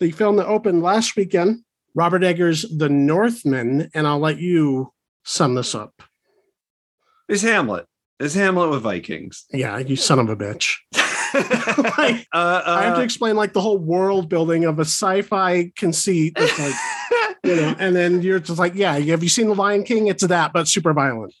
the film that opened last weekend, Robert Eggers' The Northman, and I'll let you sum this up. Is Hamlet. Is Hamlet with Vikings. Yeah, you son of a bitch. like, uh, uh, I have to explain like the whole world building of a sci-fi conceit that's like, you know, and then you're just like, yeah, have you seen The Lion King? It's that, but super violent.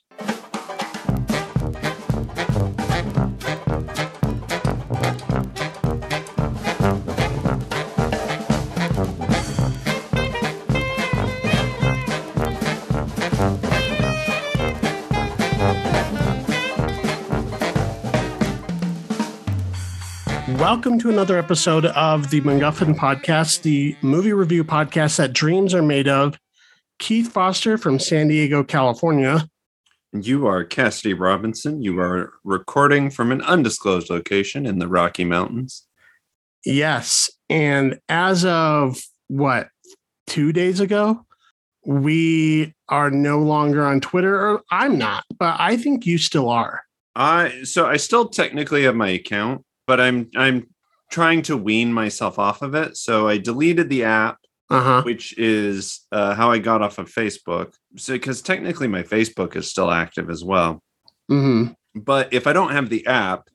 Welcome to another episode of the MacGuffin Podcast, the movie review podcast that dreams are made of. Keith Foster from San Diego, California. And you are Cassidy Robinson. You are recording from an undisclosed location in the Rocky Mountains. Yes. And as of what, two days ago, we are no longer on Twitter, or I'm not, but I think you still are. I so I still technically have my account, but I'm I'm trying to wean myself off of it. So I deleted the app, Uh-huh. which is uh, how I got off of Facebook. So because technically my Facebook is still active as well. hmm But if I don't have the app,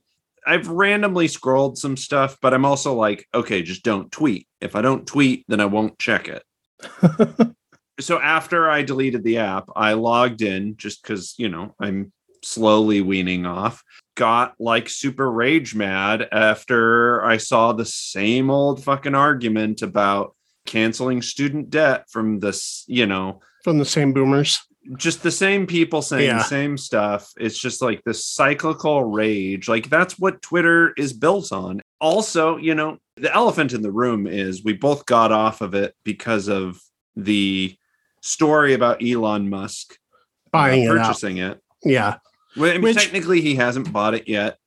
I've randomly scrolled some stuff, but I'm also like, okay, just don't tweet. If I don't tweet, then I won't check it. so after I deleted the app, I logged in just because, you know, I'm slowly weaning off. Got like super rage mad after I saw the same old fucking argument about canceling student debt from this, you know, From the same boomers. just the same people saying Yeah. the same stuff. It's just like this cyclical rage. Like that's what Twitter is built on. Also, you know, the elephant in the room is we both got off of it because of the story about Elon Musk uh, Buying it purchasing it. Yeah. Well, I mean, Which- technically, he hasn't bought it yet.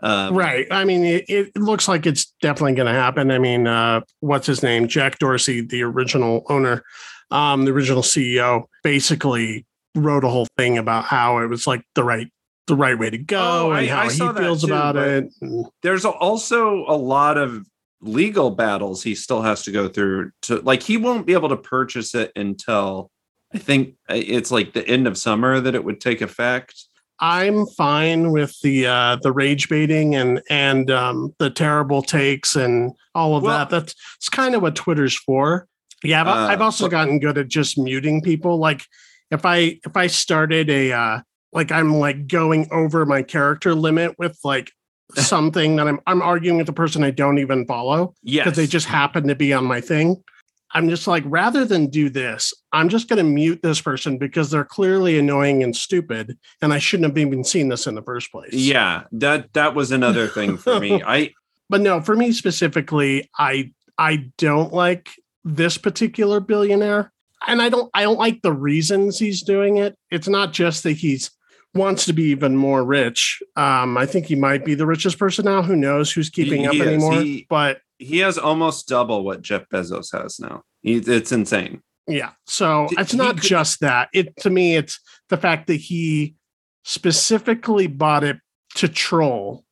Um, Right. I mean, it, it looks like it's definitely going to happen. I mean, uh, what's his name? Jack Dorsey, the original owner, um, the original CEO, basically wrote a whole thing about how it was like the right the right way to go Oh, I- and how I he feels too, about it. There's also a lot of legal battles he still has to go through to like he won't be able to purchase it until I think uh, it's like the end of summer that it would take effect. I'm fine with the uh, the rage baiting and and um, the terrible takes and all of Well- that. That's it's kind of what Twitter's for. Yeah, I've, Uh, I've also but- gotten good at just muting people. Like if I if I started a uh, like I'm like going over my character limit with like something that I'm I'm arguing with a person I don't even follow Yes. because they just happen to be on my thing. I'm just like, rather than do this, I'm just going to mute this person because they're clearly annoying and stupid, and I shouldn't have even seen this in the first place. Yeah, that that was another thing for me. I but no, for me specifically, I I don't like this particular billionaire, and I don't I don't like the reasons he's doing it. It's not just that he's wants to be even more rich. Um, I think he might be the richest person now. Who knows who's keeping He- up he anymore? He- but he has almost double what Jeff Bezos has now. It's insane. Yeah. So D- it's not could- just that. It to me, it's the fact that he specifically bought it to troll.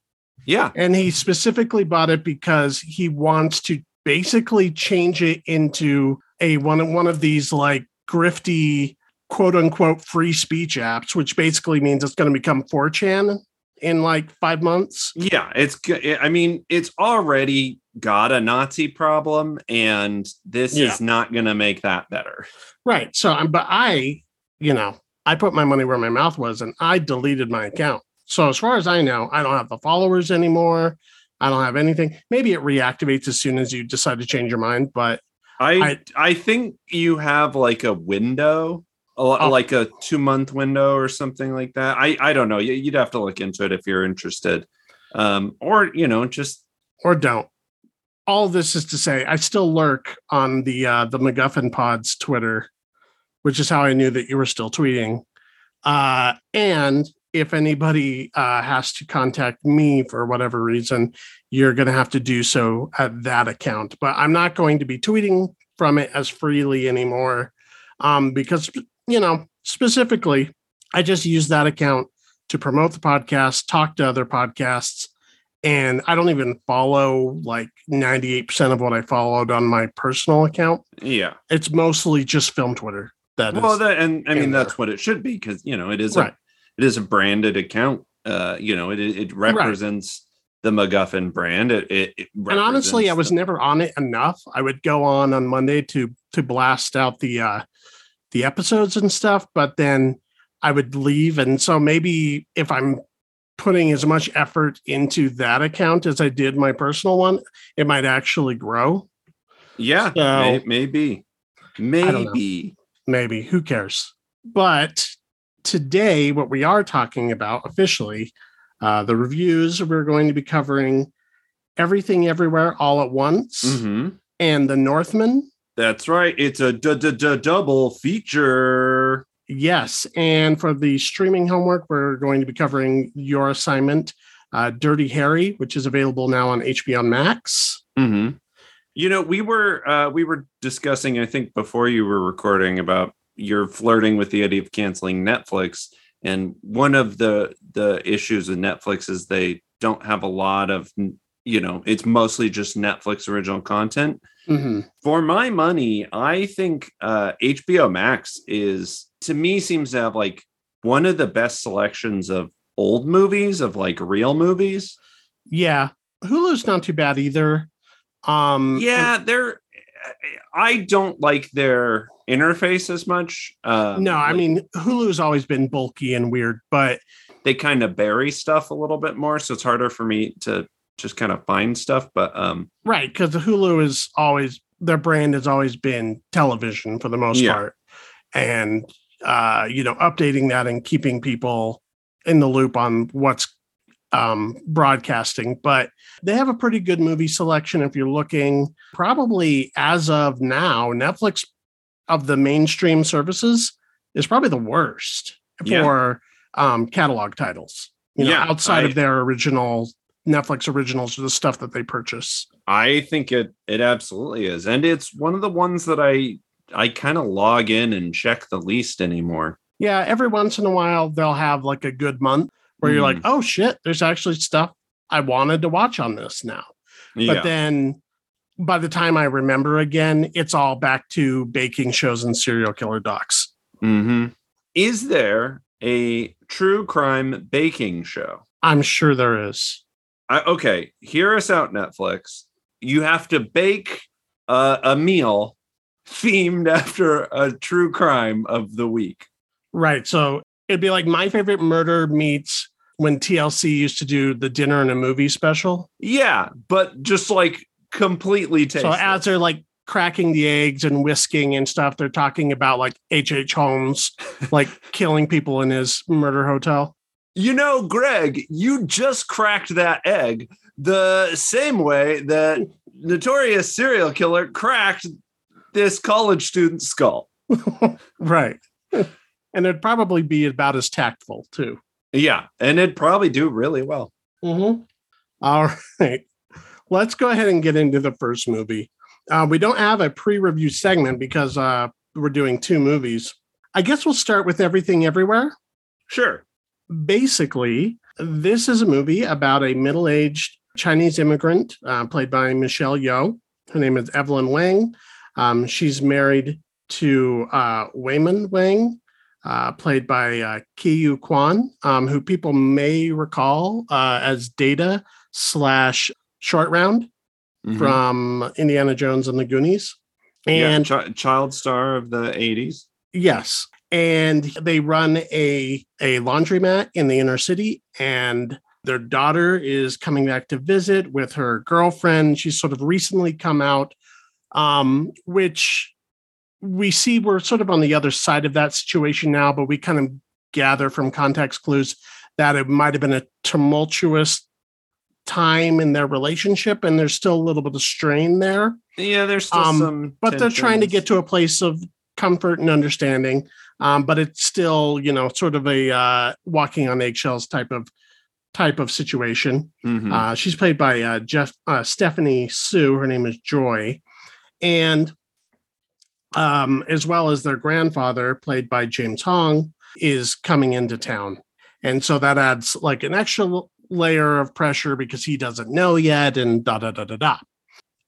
Yeah. And he specifically bought it because he wants to basically change it into a one one of these like grifty quote unquote free speech apps, which basically means it's going to become 4chan in like five months. Yeah, it's good. I mean, it's already got a Nazi problem, and this Yeah. is not going to make that better. Right. So, but I, you know, I put my money where my mouth was and I deleted my account. So, as far as I know, I don't have the followers anymore. I don't have anything. Maybe it reactivates as soon as you decide to change your mind. But I I- I, think you have like a window, a, Oh. like a two month window or something like that. I I don't know. You- You'd have to look into it if you're interested, um, or you know, just or don't. All this is to say, I still lurk on the uh, the MacGuffin Pods Twitter, which is how I knew that you were still tweeting. Uh, and if anybody uh, has to contact me for whatever reason, you're going to have to do so at that account. But I'm not going to be tweeting from it as freely anymore um, because, you know, specifically, I just use that account to promote the podcast, talk to other podcasts, and I don't even follow like 98% of what I followed on my personal account. Yeah. It's mostly just film Twitter. That well, that, and I mean there. that's what it should be because you know it is Right. a it is a branded account. Uh, you know, it it represents the MacGuffin brand. It, it, it and honestly, I was never on it enough. I would go on on Monday to to blast out the uh the episodes and stuff, but then I would leave. And so maybe if I'm putting as much effort into that account as I did my personal one, it might actually grow. yeah, So- may, maybe, maybe. maybe who cares but today what we are talking about officially uh, the reviews we're going to be covering everything everywhere all at once Mhm. and the northman That's right. It's a double feature. yes and for the streaming homework we're going to be covering your assignment uh, dirty harry which is available now on hbo max Mm-hmm. You know, we were uh, we were discussing, I think, before you were recording about you're flirting with the idea of canceling Netflix, and one of the the issues with Netflix is they don't have a lot of, you know, it's mostly just Netflix original content. Mhm. For my money, I think uh, HBO Max is to me seems to have like one of the best selections of old movies of like real movies. yeah hulu's not too bad either um yeah they're i don't like their interface as much um, no i like, mean hulu's always been bulky and weird but they kind of bury stuff a little bit more so it's harder for me to just kind of find stuff but um Right, because the Hulu is always their brand has always been television for the most Yeah. part, and uh, you know, updating that and keeping people in the loop on what's um, broadcasting. But they have a pretty good movie selection if you're looking. Probably as of now, Netflix of the mainstream services is probably the worst Yeah. for um, catalog titles. You know, Yeah, outside I- of their original Netflix originals, or the stuff that they purchase. i think it it absolutely is and it's one of the ones that i i kind of log in and check the least anymore Yeah, every once in a while they'll have like a good month where you're like, Mhm. oh shit, there's actually stuff I wanted to watch on this now. yeah But then by the time I remember again, it's all back to baking shows and serial killer docs. hmm is there a true crime baking show I'm sure there is. I, okay, hear us out, Netflix. You have to bake a, a meal themed after a true crime of the week. Right. So it'd be like my favorite murder meets when TLC used to do the dinner and a movie special. Yeah, but just like completely tasteless. So as they're like cracking the eggs and whisking and stuff, they're talking about like H.H. H. Holmes, like killing people in his murder hotel. You know, Greg, you just cracked that egg the same way that notorious serial killer cracked this college student's skull. right. and it'd probably be about as tactful too. Yeah, and it'd probably do really well. Mm-hmm. All right. Let's go ahead and get into the first movie. Uh, we don't have a pre review segment because uh, we're doing two movies. I guess we'll start with Everything Everywhere. Sure. Basically, this is a movie about a middle aged Chinese immigrant uh, played by Michelle Yeoh. Her name is Evelyn Wang. Um, she's married to uh, Waymond Wang, uh, played by uh, Ke Huy Quan, um, who people may recall uh, as Data slash Short Round Mhm. from Indiana Jones and the Goonies. And yeah, chi- child star of the 80s. Yes. And they run a a laundromat in the inner city and their daughter is coming back to visit with her girlfriend. She's sort of recently come out um which we see we're sort of on the other side of that situation now, but we kind of gather from context clues that it might have been a tumultuous time in their relationship and there's still a little bit of strain there Yeah, there's still Um, some. but they're trying to get to a place of comfort and understanding um, but it's still you know sort of a uh, walking on eggshells type of type of situation Mhm. uh, she's played by uh, jeff uh, stephanie hsu her name is joy and um, as well as their grandfather played by james hong is coming into town and so that adds like an extra layer of pressure because he doesn't know yet, and da da da da da.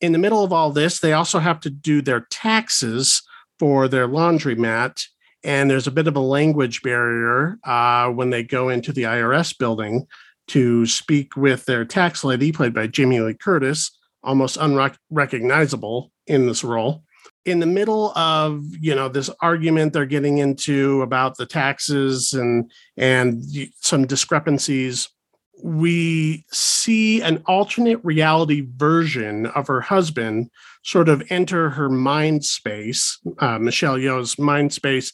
In the middle of all this, they also have to do their taxes for their laundromat. And there's a bit of a language barrier uh, when they go into the IRS building to speak with their tax lady, played by Jamie Lee Curtis, almost unrecognizable in this role. In the middle of you know this argument they're getting into about the taxes and and some discrepancies, we see an alternate reality version of her husband sort of enter her mind space, uh, Michelle Yeoh's mind space,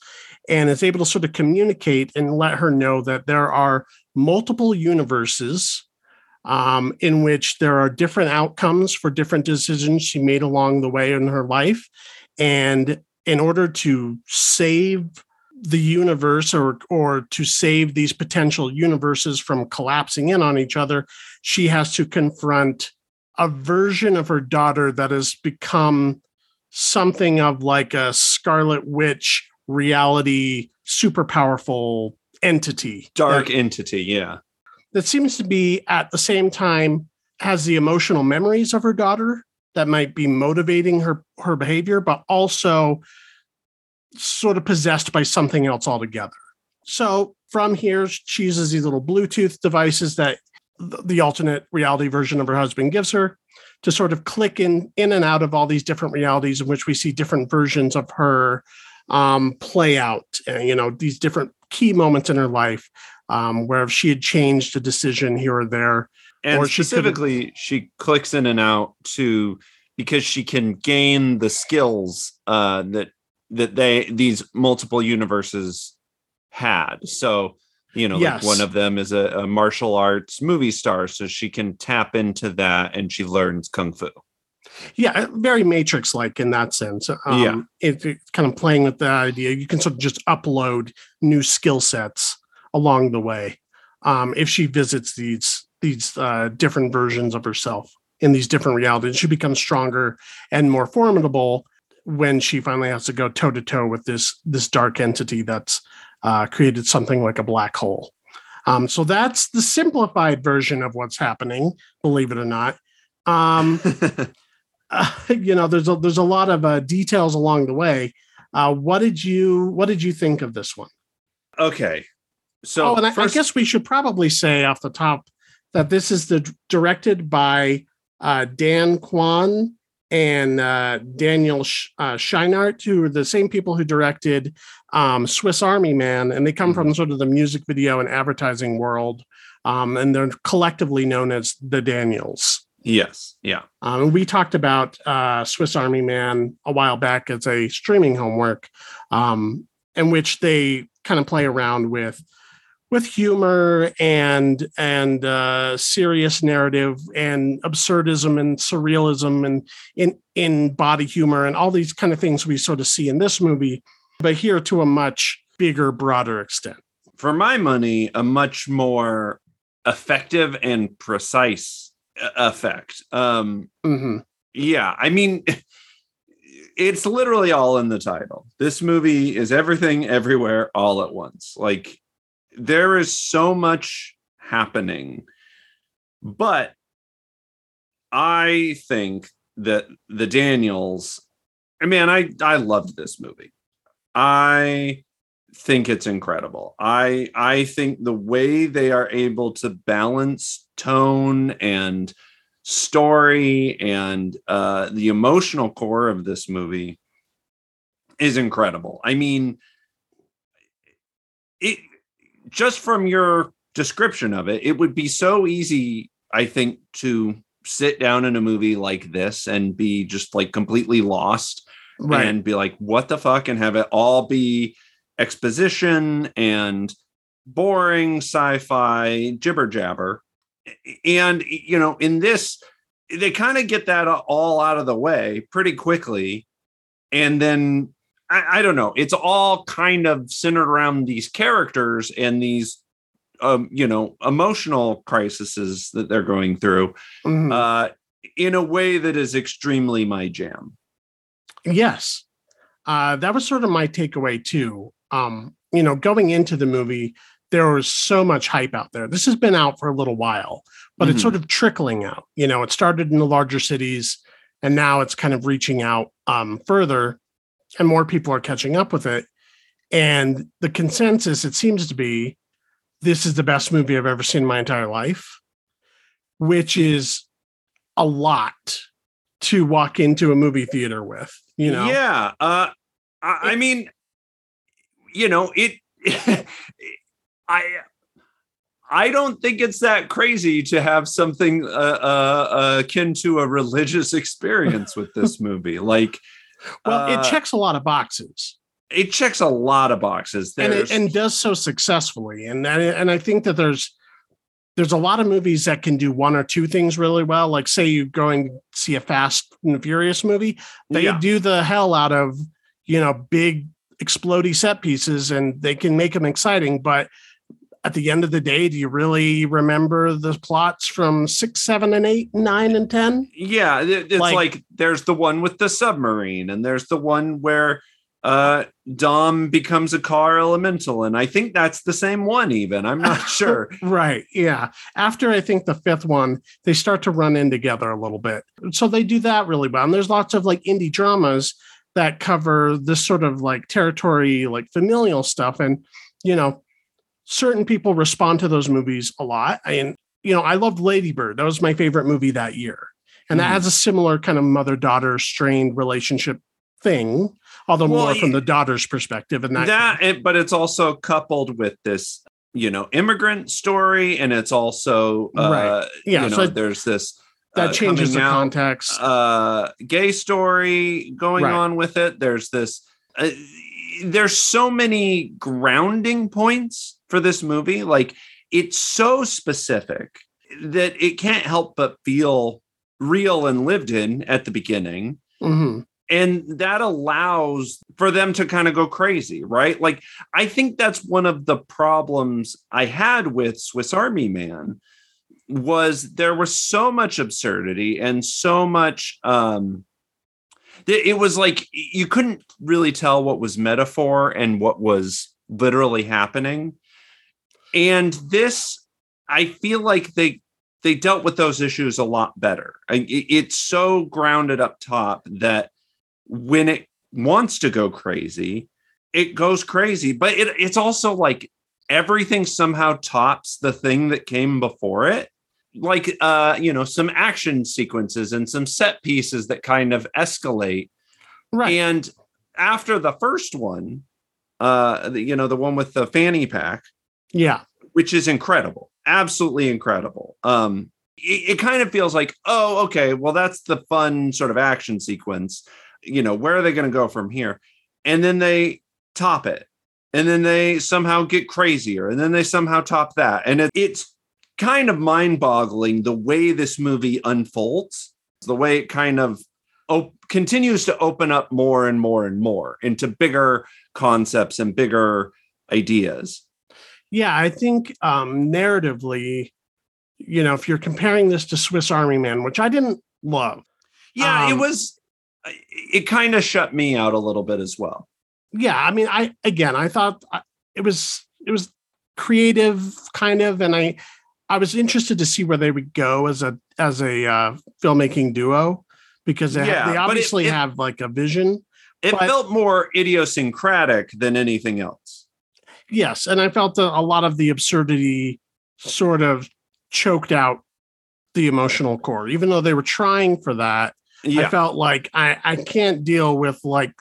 and is able to sort of communicate and let her know that there are multiple universes um, in which there are different outcomes for different decisions she made along the way in her life. And in order to save the universe or or to save these potential universes from collapsing in on each other she has to confront a version of her daughter that has become something of like a scarlet witch reality super powerful entity dark that, entity yeah. that seems to be at the same time has the emotional memories of her daughter that might be motivating her her behavior but also sort of possessed by something else altogether. So from here she uses these little bluetooth devices that the alternate reality version of her husband gives her to sort of click in in and out of all these different realities in which we see different versions of her um, play out and you know these different key moments in her life um, where she had changed a decision here or there and or specifically she, she clicks in and out to because she can gain the skills uh, that that they these multiple universes had. So you know yes. like one of them is a, a, martial arts movie star so she can tap into that and she learns kung fu. Yeah very matrix like in that sense. Um, yeah. it, it, kind of playing with that idea you can sort of just upload new skill sets along the way um, if she visits these these uh, different versions of herself in these different realities she becomes stronger and more formidable when she finally has to go toe to toe with this this dark entity that's uh, created something like a black hole. Um, so that's the simplified version of what's happening, believe it or not. Um, uh, you know, there's a, there's a lot of uh, details along the way. Uh, what did you What did you think of this one? Okay, so oh, and I, first... I, guess we should probably say off the top that this is the directed by uh, Dan Kwan and uh, Daniel Sh- uh, Scheinert, who are the same people who directed um, Swiss Army Man, and they come mm-hmm. from sort of the music video and advertising world, um, and they're collectively known as the Daniels. Yes, yeah. Um, we talked about uh, Swiss Army Man a while back as a streaming homework, um, in which they kind of play around with with humor and and uh, serious narrative and absurdism and surrealism and in in body humor and all these kind of things we sort of see in this movie, but here to a much bigger, broader extent. For my money, a much more effective and precise effect. Um, mm-hmm. Yeah, I mean. It's literally all in the title. This movie is everything everywhere all at once. Like there is so much happening but i think that the daniels i mean i i loved this movie. I think it's incredible. I i think the way they are able to balance tone and story and uh the emotional core of this movie is incredible. I mean it just from your description of it, it would be so easy, I think, to sit down in a movie like this and be just like completely lost right. and be like, what the fuck? And have it all be exposition and boring sci-fi jibber jabber. And you know, in this, they kind of get that all out of the way pretty quickly. And then I, I, don't know. It's all kind of centered around these characters and these, um, you know, emotional crises that they're going through, mm-hmm. uh, in a way that is extremely my jam. Yes, uh, that was sort of my takeaway too. Um, you know, going into the movie, there was so much hype out there. This has been out for a little while, but mm-hmm. it's sort of trickling out. You know, it started in the larger cities and now it's kind of reaching out um, further and more people are catching up with it. And the consensus, it seems to be, this is the best movie I've ever seen in my entire life, which is a lot to walk into a movie theater with, you know? Yeah. Uh, I, I mean, you know, it, I, I don't think it's that crazy to have something uh, uh, akin to a religious experience with this movie. Like, well, uh, it checks a lot of boxes. It checks a lot of boxes, and it, and does so successfully. And and I think that there's there's a lot of movies that can do one or two things really well. Like, say you go and see a Fast and Furious movie, they yeah. do the hell out of you know big explody set pieces, and they can make them exciting, but at the end of the day, do you really remember the plots from six, seven, and eight, nine, and ten? Yeah, it's like, like there's the one with the submarine, and there's the one where uh Dom becomes a car elemental, and I think that's the same one. Even I'm not sure. right? Yeah. After I think the fifth one, they start to run in together a little bit, so they do that really well. And there's lots of like indie dramas that cover this sort of like territory, like familial stuff, and you know certain people respond to those movies a lot. I mean, you know, I loved Ladybird. That was my favorite movie that year. And mm. that has a similar kind of mother daughter strained relationship thing, although well, more from the daughter's perspective. And that, that it, but it's also coupled with this, you know, immigrant story. And it's also, uh, right. yeah, you know, so there's this. That uh, changes the out, context. Uh, gay story going right. on with it. There's this. Uh, there's so many grounding points for this movie. Like it's so specific that it can't help but feel real and lived in at the beginning. Mm-hmm. And that allows for them to kind of go crazy, right? Like, I think that's one of the problems I had with Swiss Army Man was there was so much absurdity and so much um it was like you couldn't really tell what was metaphor and what was literally happening. And this i feel like they they dealt with those issues a lot better. It's so grounded up top that when it wants to go crazy it goes crazy. But it, it's also like everything somehow tops the thing that came before it like uh you know some action sequences and some set pieces that kind of escalate. Right. And after the first one uh the, you know the one with the fanny pack. Yeah. Which is incredible absolutely incredible. Um it, it kind of feels like oh okay well that's the fun sort of action sequence. You know where are they going to go from here? And then they top it. And then they somehow get crazier. And then they somehow top that. And it, it's kind of mind boggling the way this movie unfolds, the way it kind of op- continues to open up more and more and more into bigger concepts and bigger ideas. Yeah, I think um, narratively, you know, if you're comparing this to Swiss Army Man, which I didn't love. Yeah, um, it was, it kind of shut me out a little bit as well. Yeah, I mean, I, again, I thought it was, it was creative kind of, and I, I was interested to see where they would go as a as a uh, filmmaking duo because they, yeah, have, they obviously it, it, have like a vision. It but, felt more idiosyncratic than anything else. Yes, and I felt a, a lot of the absurdity sort of choked out the emotional core, even though they were trying for that. Yeah. I felt like I I can't deal with like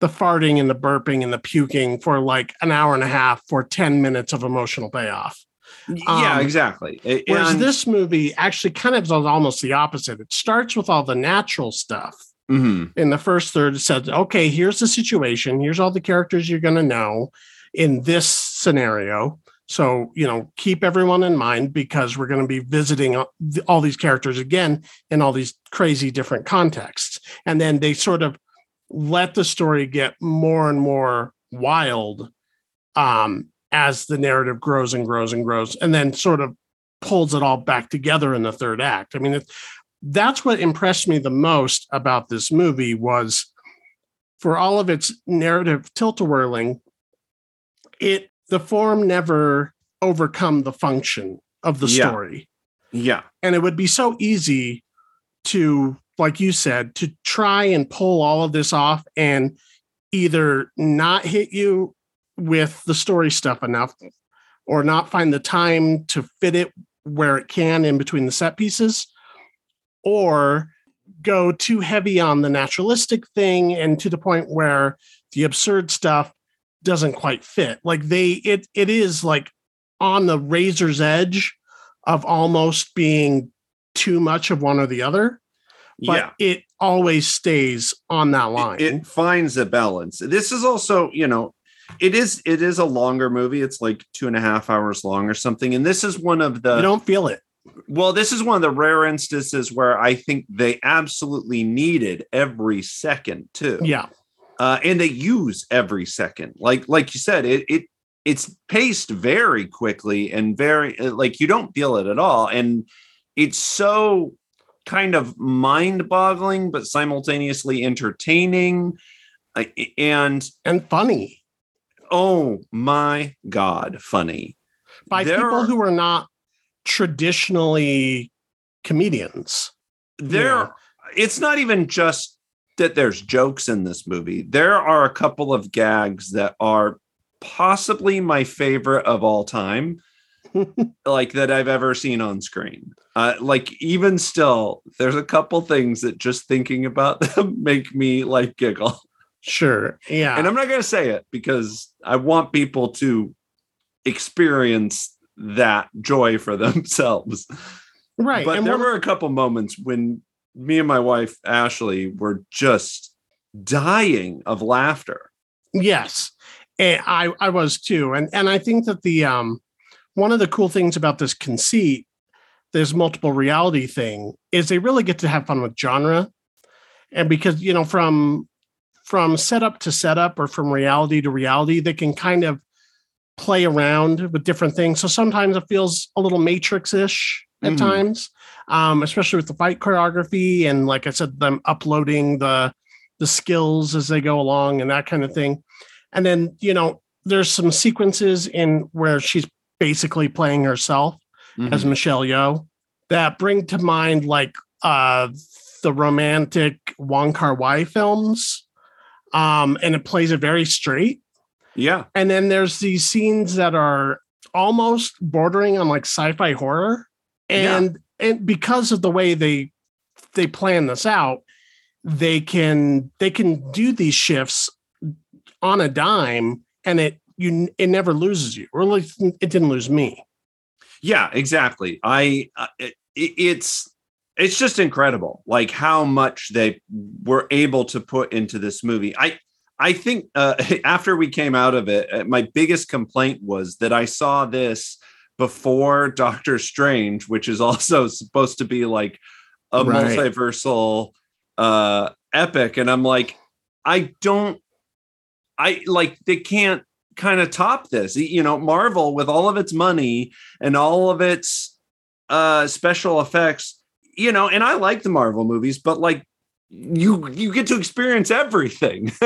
the farting and the burping and the puking for like an hour and a half for 10 minutes of emotional payoff. Yeah, um, exactly. And, whereas this movie actually kind of is almost the opposite. It starts with all the natural stuff. Mm-hmm. In the first third, it said, okay, here's the situation. Here's all the characters you're going to know in this scenario. So, you know, keep everyone in mind because we're going to be visiting all these characters again in all these crazy different contexts. And then they sort of let the story get more and more wild um, as the narrative grows and grows and grows, and then sort of pulls it all back together in the third act. I mean, it, that's what impressed me the most about this movie was for all of its narrative tilt-a-whirling, it the form never overcome the function of the Yeah. story. Yeah. And it would be so easy to, like you said, to try and pull all of this off and either not hit you with the story stuff enough or not find the time to fit it where it can in between the set pieces or go too heavy on the naturalistic thing and to the point where the absurd stuff doesn't quite fit like they it it is like on the razor's edge of almost being too much of one or the other but yeah. it always stays on that It- line It, finds a balance. This is also, you know, it is it is a longer movie. It's like two and a half hours long or something. And this is one of the you don't feel it well, this is one of the rare instances where I think they absolutely needed every second too. yeah uh, and they use every second. Like like you said, it it it's paced very quickly and very uh, like you don't feel it at all, and it's so kind of mind-boggling but simultaneously entertaining. And and funny oh my god, funny! by There people are- who are not traditionally comedians there Yeah. it's not even just that there's jokes in this movie there are a couple of gags that are possibly my favorite of all time like that i've ever seen on screen uh, like even still there's a couple things that just thinking about them make me like giggle sure yeah. And i'm not going to say it because i want people to experience that joy for themselves. Right but and there were a couple moments when me and my wife Ashley were just dying of laughter. Yes, and I I was too, and and I think that the um one of the cool things about this conceit, this multiple reality thing, is they really get to have fun with genre, and because you know from from setup to setup or from reality to reality, they can kind of play around with different things. So sometimes it feels a little Matrix ish at Mhm. times, um, especially with the fight choreography and like I said, them uploading the the skills as they go along and that kind of thing. And then, you know, there's some sequences in where she's basically playing herself as Michelle Yeoh that bring to mind like uh the romantic Wong Kar Wai films. Um, and it plays it very straight. yeah, And then there's these scenes that are almost bordering on like sci-fi horror. Yeah. And and because of the way they they plan this out, they can they can do these shifts on a dime and it you it never loses you. Or at least it didn't lose me. yeah, exactly. I uh, it, it's it's just incredible, like how much they were able to put into this movie. I I think uh, after we came out of it, uh, my biggest complaint was that I saw this before Doctor Strange, which is also supposed to be like a Right. multiversal uh epic and I'm like I don't I like they can't kind of top this. You know, Marvel with all of its money and all of its uh special effects, you know, and I like the Marvel movies, but like you you get to experience everything.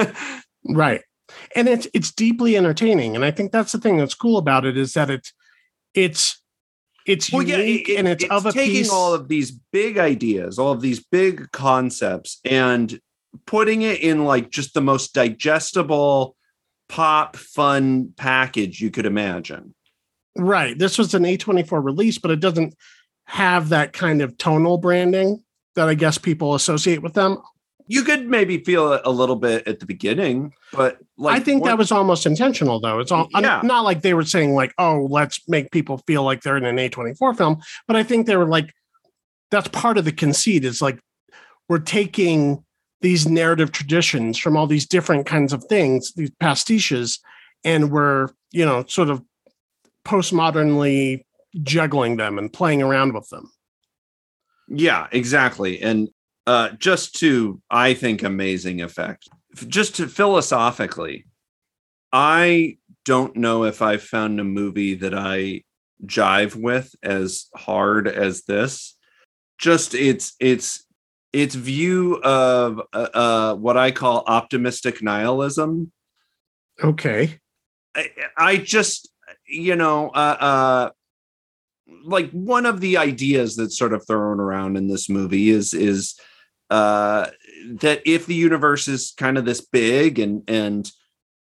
Right. And it's it's deeply entertaining. And I think that's the thing that's cool about it is that it's it's it's unique it- and it's, of a taking piece. all of these big ideas, all of these big concepts, and putting it in like just the most digestible pop fun package you could imagine. right. This was an A24 release, but it doesn't have that kind of tonal branding that I guess people associate with them. You could maybe feel it a little bit at the beginning, but like I think that was almost intentional, though. It's all Yeah. not like they were saying like, "Oh, let's make people feel like they're in an A24 film," but I think they were like, that's part of the conceit. Is like we're taking these narrative traditions from all these different kinds of things, these pastiches, and we're you know sort of postmodernly juggling them and playing around with them. Yeah, exactly. And uh, just to, I think, amazing effect. Just to philosophically, I don't know if I've found a movie that I jive with as hard as this. Just its its its view of uh, uh, what I call optimistic nihilism Okay. I, I just you know uh uh like one of the ideas that's sort of thrown around in this movie is is uh that if the universe is kind of this big and and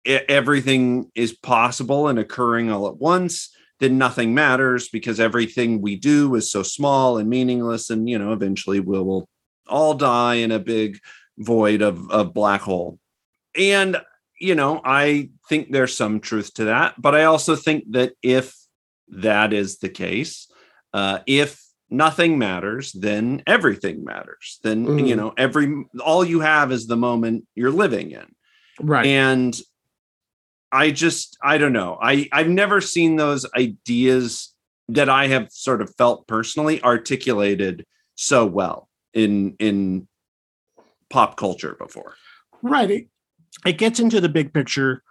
everything is possible and occurring all at once then nothing matters because everything we do is so small and meaningless and you know eventually we will all die in a big void of a black hole. And you know i think there's some truth to that but i also think that if that is the case uh, if nothing matters then everything matters then Mhm. you know every all you have is the moment you're living in Right. and i just i don't know i i've never seen those ideas that i have sort of felt personally articulated so well in in pop culture before right. It, it gets into the big picture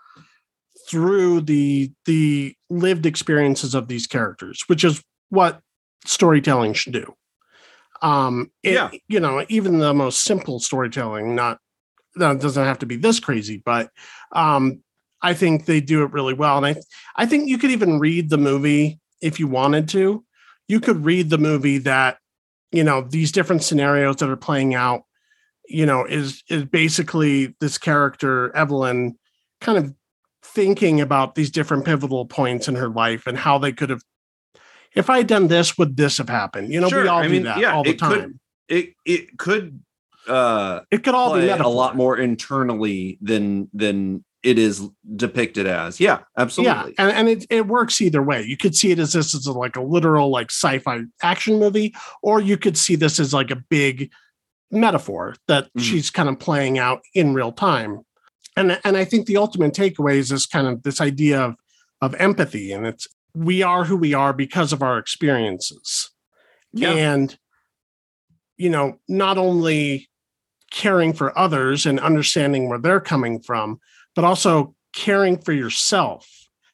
through the the lived experiences of these characters, which is what storytelling should do. Um, it- Yeah. you know, even the most simple storytelling, not that doesn't have to be this crazy, but um, I think they do it really well. And I I think you could even read the movie if you wanted to. You could read the movie that you know these different scenarios that are playing out. You know, is is basically this character Evelyn kind of thinking about these different pivotal points in her life and how they could have. If I had done this, would this have happened? You know, we all I do mean, that yeah, all the it could time. it it could uh it could all be play a lot more internally than than it is depicted as yeah absolutely Yeah, and, and it, it works either way. You could see it as this is a, like a literal like sci-fi action movie, or you could see this as like a big metaphor that Mhm. she's kind of playing out in real time. And and I think the ultimate takeaway is this kind of this idea of of empathy, and it's we are who we are because of our experiences, yeah. And you know not only caring for others and understanding where they're coming from, but also caring for yourself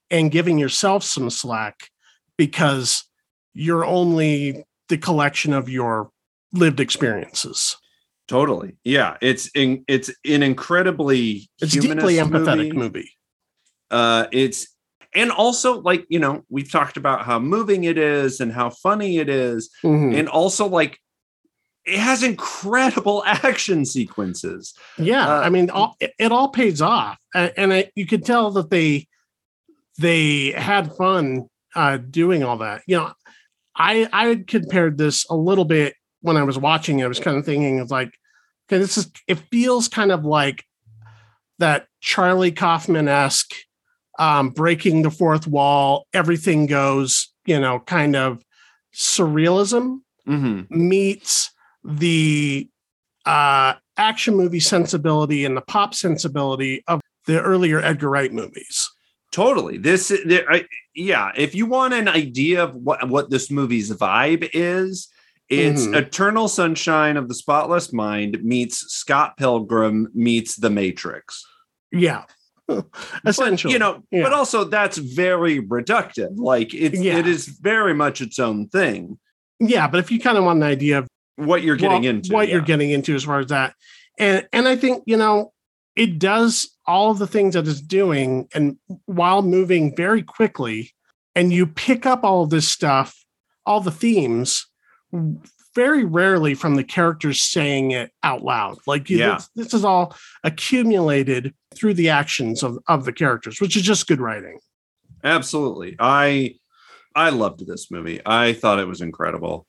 and giving yourself some slack because you're only the collection of your lived experiences. Totally yeah it's in it's an incredibly It's deeply empathetic movie. movie. uh it's and also like you know we've talked about how moving it is and how funny it is Mhm. and also like it has incredible action sequences Yeah, Uh, I mean, all, it, it all pays off, and, and I, you could tell that they they had fun uh, doing all that. You know, I I compared this a little bit when I was watching. it. I was kind of thinking of like, okay, this is it feels kind of like that Charlie Kaufman esque um, breaking the fourth wall, everything goes, you know, kind of surrealism Mhm. meets the uh, action movie sensibility and the pop sensibility of the earlier Edgar Wright movies. Totally. This, there, I, yeah. If you want an idea of what what this movie's vibe is, it's Mhm. Eternal Sunshine of the Spotless Mind meets Scott Pilgrim meets The Matrix. Yeah, essentially. But, you know, yeah. but also that's very reductive. Like it's Yeah. it is very much its own thing. yeah, but if you kind of want an idea of What you're getting what, into, what you're getting into as far as that, and and I think you know it does all of the things that it's doing, and while moving very quickly, and you pick up all of this stuff, all the themes, very rarely from the characters saying it out loud. Like Yeah. this, this is all accumulated through the actions of of the characters, which is just good writing. Absolutely. I I loved this movie. I thought it was incredible.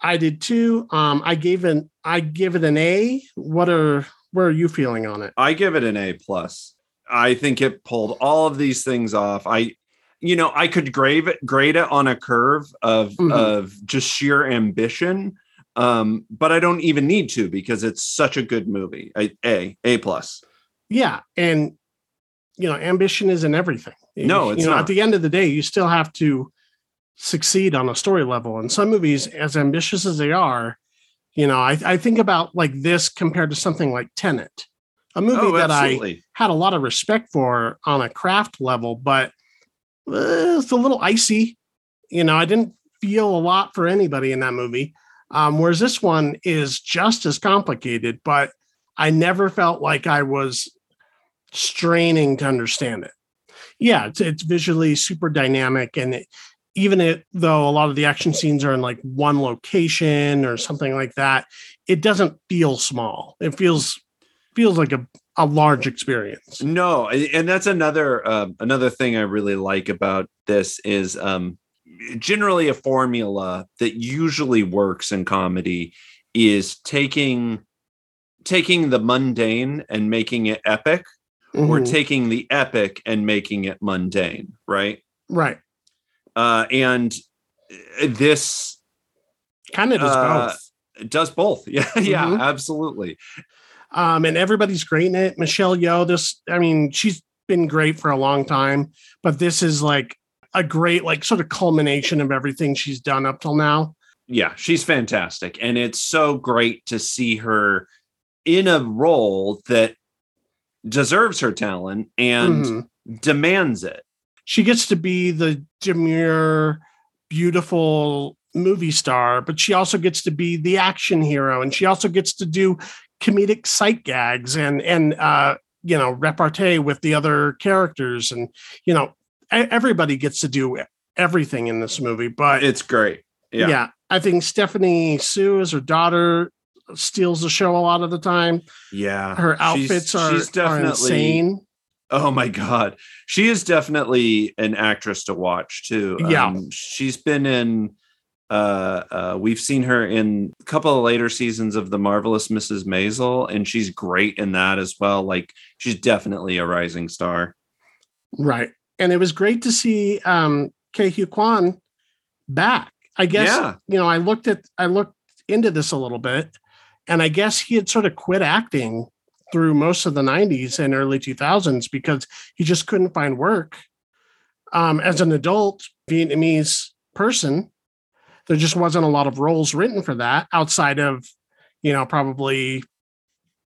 I did too. Um, I gave an I give it an A. What are where are you feeling on it? I give it an A plus. I think it pulled all of these things off. I, you know, I could grade it, grade it on a curve of Mhm. of just sheer ambition, um, but I don't even need to because it's such a good movie. I, a A plus. Yeah, and you know, ambition isn't everything. No, You it's know, not. at the end of the day, you still have to succeed on a story level. And some movies, as ambitious as they are, you know, I, I think about like this compared to something like Tenet, a movie Oh, that I had a lot of respect for on a craft level, but uh, it's a little icy. You know, I didn't feel a lot for anybody in that movie. Um, whereas this one is just as complicated, but I never felt like I was straining to understand it. yeah, it's it's visually super dynamic, and it, even it, though a lot of the action scenes are in like one location or something like that, it doesn't feel small. It feels feels like a a large experience. No, and that's another uh, another thing I really like about this is um, generally a formula that usually works in comedy is taking taking the mundane and making it epic mm-hmm. or taking the epic and making it mundane right right uh and this kind of does uh, both does both yeah yeah mm-hmm. absolutely um and everybody's great in it michelle yeoh this i mean she's been great for a long time but this is like a great like sort of culmination of everything she's done up till now yeah, she's fantastic. And it's so great to see her in a role that deserves her talent and mm-hmm. demands it. She gets to be the demure, beautiful movie star, but she also gets to be the action hero and she also gets to do comedic sight gags and and uh you know repartee with the other characters and you know everybody gets to do everything in this movie but it's great yeah. yeah I think Stephanie Hsu as her daughter steals the show a lot of the time. Yeah. Her outfits she's, are, she's definitely, are insane. Oh my God. She is definitely an actress to watch too. Yeah. Um, she's been in uh, uh, we've seen her in a couple of later seasons of the marvelous Mrs. Maisel, and she's great in that as well. Like she's definitely a rising star. Right. And it was great to see um Ke Huy Quan back. I guess yeah. you know, I looked at I looked into this a little bit, and I guess he had sort of quit acting through most of the 90s and early 2000s because he just couldn't find work. Um, as an adult Vietnamese person, there just wasn't a lot of roles written for that outside of, you know, probably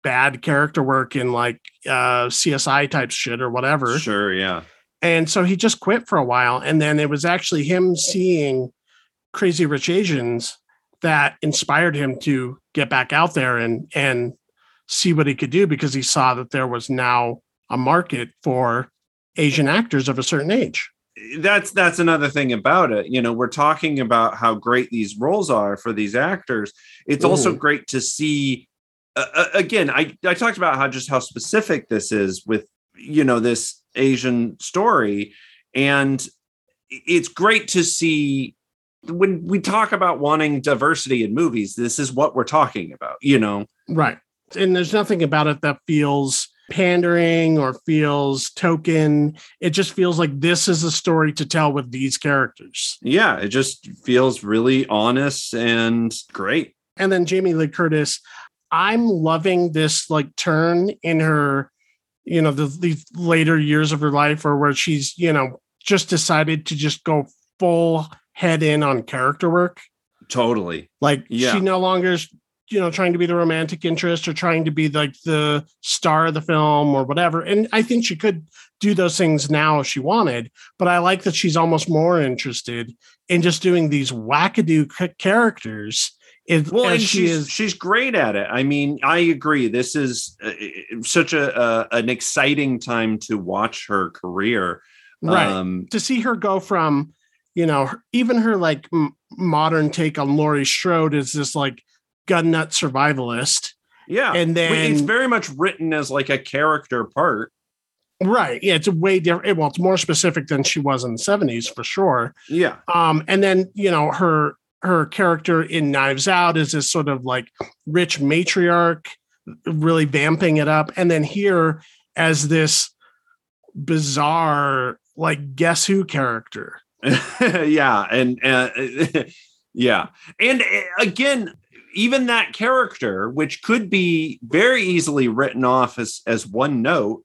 bad character work in like uh, CSI type shit or whatever. Sure, yeah. And so he just quit for a while. And then it was actually him seeing Crazy Rich Asians that inspired him to get back out there and and see what he could do because he saw that there was now a market for Asian actors of a certain age. That's that's another thing about it. You know, we're talking about how great these roles are for these actors. It's mm. also great to see uh, again, I I talked about how just how specific this is with you know this Asian story and it's great to see when we talk about wanting diversity in movies, this is what we're talking about, you know? Right. And there's nothing about it that feels pandering or feels token. It just feels like this is a story to tell with these characters. Yeah, it just feels really honest and great. And then Jamie Lee Curtis, I'm loving this like turn in her, you know, the, the later years of her life or where she's, you know, just decided to just go full head in on character work. Totally. Like yeah. she no longer you know, trying to be the romantic interest or trying to be like the star of the film or whatever. And I think she could do those things now if she wanted, but I like that she's almost more interested in just doing these wackadoo characters. It, well, and she she's is, she's great at it. I mean, I agree. This is uh, such a uh, an exciting time to watch her career. Right. Um, to see her go from you know, even her like m- modern take on Laurie Strode is this like gun nut survivalist. Yeah. And then it's very much written as like a character part. Right. Yeah. It's a way different. Well, it's more specific than she was in the 70s for sure. Yeah. Um, and then, you know, her her character in Knives Out is this sort of like rich matriarch, really vamping it up. And then here as this bizarre, like guess who character yeah, and uh, yeah, and uh, again, even that character, which could be very easily written off as as one note,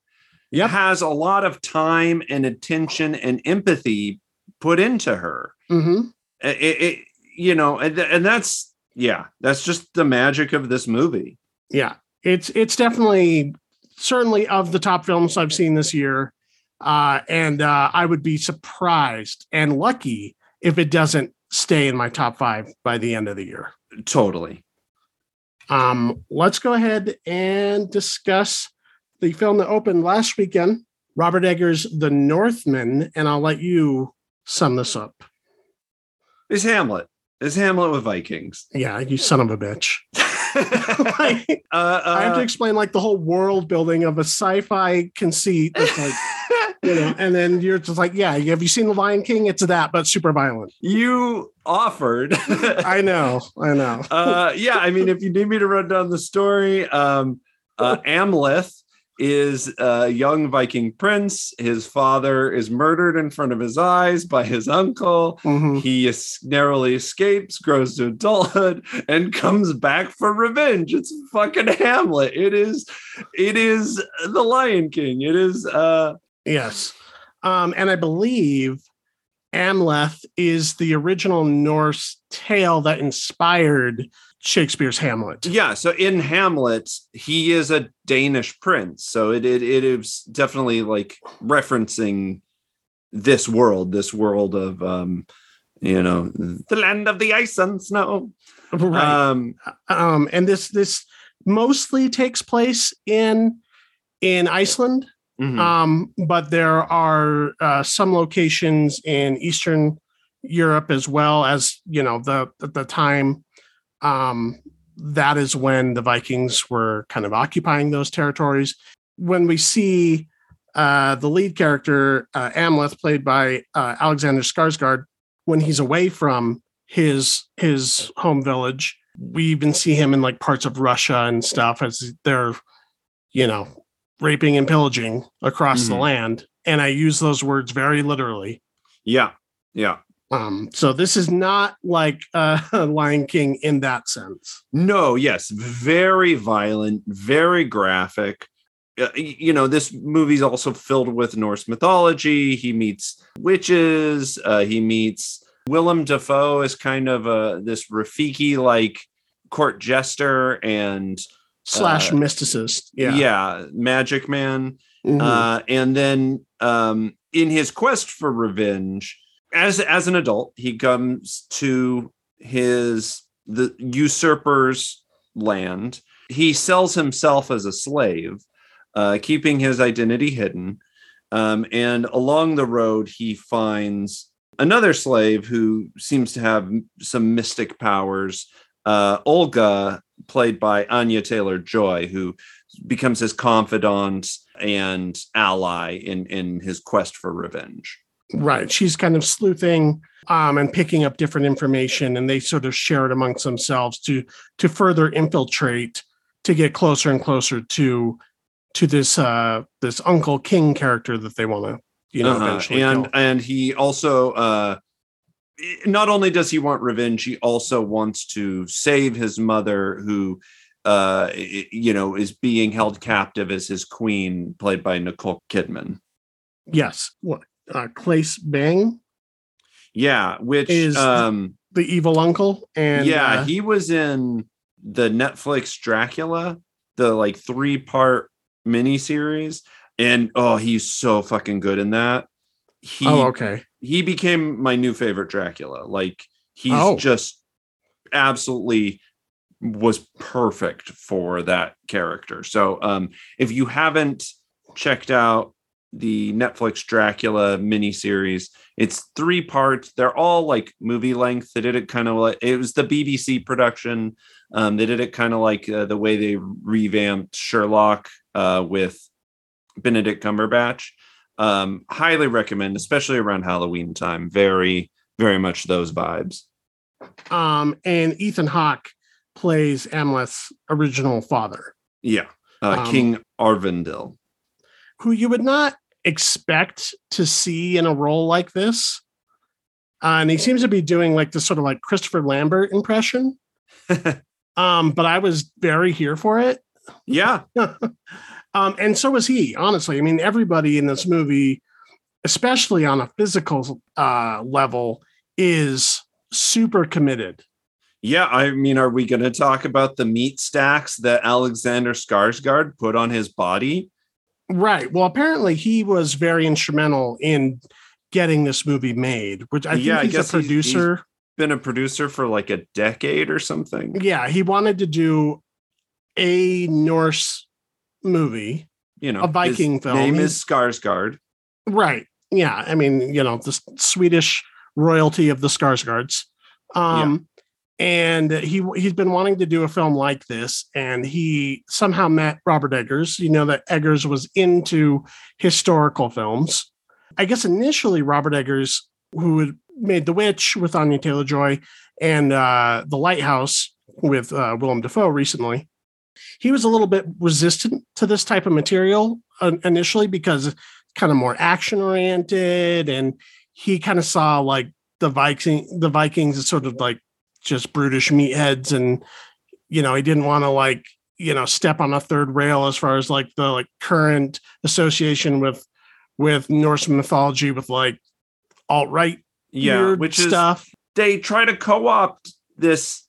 yep. has a lot of time and attention and empathy put into her. Mm-hmm. It, it, you know, and, and that's yeah, that's just the magic of this movie. Yeah, it's it's definitely certainly of the top films I've seen this year. Uh, and uh, I would be surprised and lucky if it doesn't stay in my top five by the end of the year. Totally. Um, let's go ahead and discuss the film that opened last weekend, Robert Eggers' The Northman, and I'll let you sum this up. Is Hamlet. Is Hamlet with Vikings. Yeah, you son of a bitch. Like, uh, uh, I have to explain like the whole world building of a sci-fi conceit. That's like, you know, and then you're just like, yeah, have you seen The Lion King? It's that, but super violent. you offered. I know, I know. uh, yeah, I mean, if you need me to run down the story, um, uh, Amleth is a young Viking prince. His father is murdered in front of his eyes by his uncle. Mhm. He narrowly escapes, grows to adulthood, and comes back for revenge. It's fucking Hamlet. It is, it is the Lion King. It is. uh Yes. Um, and I believe Amleth is the original Norse tale that inspired Shakespeare's Hamlet. Yeah, so in Hamlet, he is a Danish prince. So it it, it is definitely like referencing this world, this world of um, you know, the land of the ice and snow. Right. Um, um, and this this mostly takes place in in Iceland. Mhm. Um, but there are uh, some locations in Eastern Europe as well as you know the the time. Um, that is when the Vikings were kind of occupying those territories. When we see uh, the lead character uh, Amleth, played by uh, Alexander Skarsgård, when he's away from his his home village, we even see him in like parts of Russia and stuff as they're, you know, raping and pillaging across the Mhm. land. And I use those words very literally. yeah, yeah. Um, so this is not like uh, Lion King in that sense. No, yes, very violent, very graphic. Uh, you know, this movie's also filled with Norse mythology. He meets witches. Uh, he meets Willem Dafoe is kind of a this Rafiki like court jester and Slash Uh, mysticist. Yeah. yeah, magic man. Mhm. Uh, and then um, in his quest for revenge, as as an adult, he comes to his the usurper's land. He sells himself as a slave, uh, keeping his identity hidden. Um, and along the road, he finds another slave who seems to have some mystic powers. Uh, Olga, played by Anya Taylor Joy, who becomes his confidant and ally in in his quest for revenge. Right. She's kind of sleuthing um, and picking up different information, and they sort of share it amongst themselves to to further infiltrate to get closer and closer to to this uh, this Uncle King character that they want to you know Uh-huh. eventually and kill. and he also uh not only does he want revenge he also wants to save his mother who uh you know is being held captive as his queen played by Nicole Kidman. Yes. What uh, Claes Bang, Yeah, which Is- um the evil uncle, and yeah, uh, he was in the Netflix Dracula, the like three part miniseries, and oh, he's so fucking good in that. He oh okay. he became my new favorite Dracula. Like he's Oh. just absolutely was perfect for that character. So um if you haven't checked out the Netflix Dracula miniseries, it's three parts. They're all like movie length. They did it kind of like it was the BBC production. Um, they did it kind of like uh, the way they revamped Sherlock uh, with Benedict Cumberbatch. Um, highly recommend, especially around Halloween time. Very, very much those vibes. Um, and Ethan Hawke plays Amleth's original father. Yeah, uh, Um, King Aurvandil. who you would not expect to see in a role like this. Uh, and he seems to be doing like this sort of like Christopher Lambert impression. um, but I was very here for it. Yeah, um, and so was he, honestly. I mean, everybody in this movie, especially on a physical uh, level, is super committed. yeah. I mean, are we going to talk about the meat stacks that Alexander Skarsgård put on his body? Right. Well, apparently he was very instrumental in getting this movie made, which I think Yeah, I he's guess a he's- he's- producer. Been a producer for like a decade or something. yeah, he wanted to do a Norse movie. you know, A Viking his film. Name is Skarsgård. Right. Yeah. I mean, you know, the Swedish royalty of the Skarsgårds. Um, and he he's been wanting to do a film like this, and he somehow met Robert Eggers. You know that Eggers was into historical films. I guess initially Robert Eggers, who had made The Witch with Anya Taylor Joy and uh, The Lighthouse with uh, Willem Dafoe recently, he was a little bit resistant to this type of material uh, initially because it's kind of more action oriented, and he kind of saw like the Viking the Vikings as sort of like just brutish meatheads, and you know he didn't want to like you know step on a third rail as far as like the like current association with with Norse mythology with like alt right Yeah, which is stuff. they try to co-opt this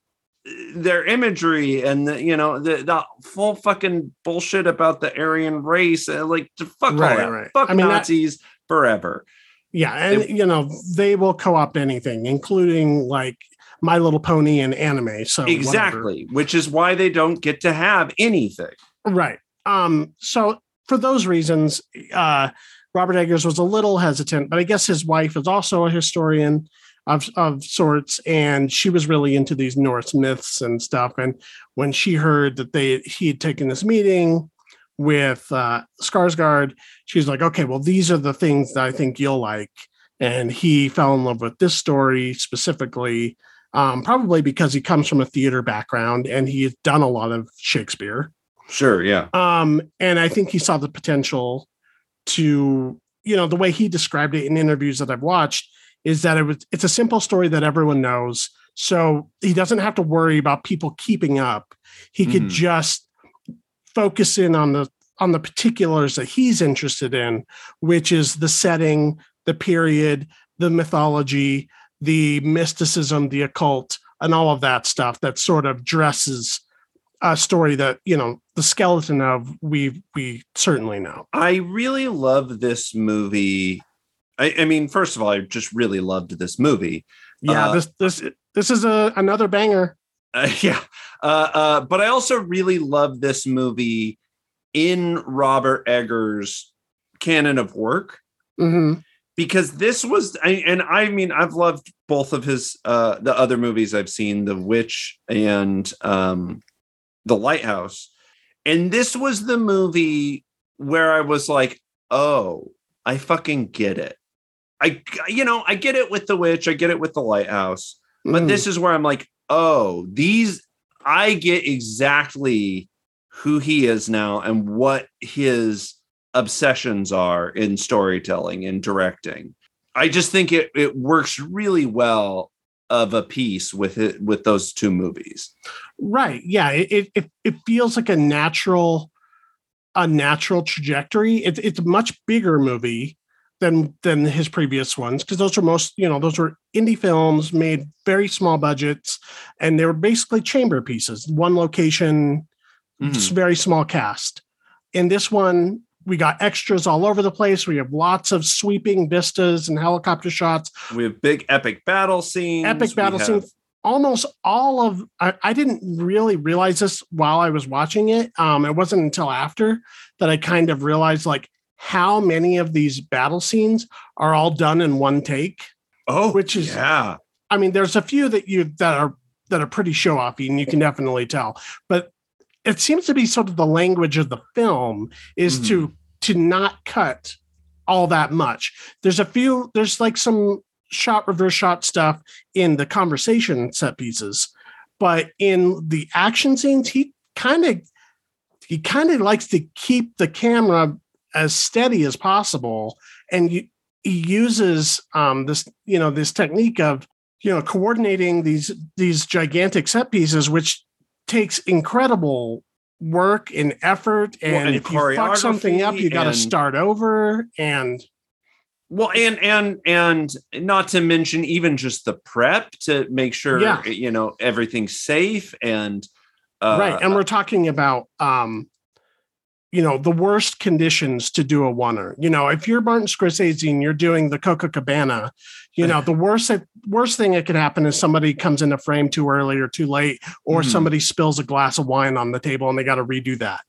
their imagery and the, you know the, the full fucking bullshit about the Aryan race uh, like to fuck all Right, that right. fuck I mean, that- Nazis forever Yeah, and It- you know they will co-opt anything, including like My Little Pony and anime. So whatever. exactly which is why they don't get to have anything right. Um, so for those reasons, uh, Robert Eggers was a little hesitant, but I guess his wife is also a historian of of sorts, and she was really into these Norse myths and stuff. And when she heard that they he had taken this meeting with uh, Skarsgård, she's like, okay, well, these are the things that I think you'll like. And he fell in love with this story specifically, um, probably because he comes from a theater background and he has done a lot of Shakespeare. sure yeah Um, and I think he saw the potential to, you know, the way he described it in interviews that I've watched is that it was it's a simple story that everyone knows. So he doesn't have to worry about people keeping up. He could Mhm. just focus in on the on the particulars that he's interested in, which is the setting, the period, the mythology, the mysticism, the occult, and all of that stuff that sort of dresses a story that you know the skeleton of we we certainly know I really love this movie I, I mean first of all I just really loved this movie yeah Uh, this this this is a another banger Uh, yeah. Uh, uh, but I also really love this movie in Robert Eggers' canon of work Mhm. because this was, I, and I mean, I've loved both of his, uh, the other movies I've seen, The Witch and um, The Lighthouse. And this was the movie where I was like, oh, I fucking get it. I, you know, I get it with The Witch, I get it with The Lighthouse. But Mhm. this is where I'm like, oh, these I get exactly who he is now and what his obsessions are in storytelling and directing. I just think it it works really well of a piece with it with those two movies. right yeah it, it it it feels like a natural a natural trajectory it's it's a much bigger movie than than his previous ones because those are most you know those were indie films made very small budgets and they were basically chamber pieces one location Mhm. very small cast. In this one, we got extras all over the place. We have lots of sweeping vistas and helicopter shots, We have big epic battle scenes. epic battle have- scenes. Almost all of I, I didn't really realize this while I was watching it. Um, it wasn't until after that I kind of realized like how many of these battle scenes are all done in one take. Oh, which is- yeah. I mean, there's a few that you that are that are pretty show offy, and you can definitely tell. But it seems to be sort of the language of the film is to hmm. to not cut all that much. There's a few. There's like some shot reverse shot stuff in the conversation set pieces, but in the action scenes, he kind of he kind of likes to keep the camera as steady as possible, and you, he uses um, this you know this technique of you know coordinating these these gigantic set pieces which takes incredible work and effort. And, Well, and, and if you fuck something up you got to start over and Well, and and and not to mention even just the prep to make sure Yeah. you know everything's safe and uh, right. And we're talking about um you know the worst conditions to do a oneer you know if you're martin scorsese and you're doing the Copacabana you know the worst worst thing that could happen is somebody comes in a frame too early or too late or Mhm. somebody spills a glass of wine on the table and they got to redo that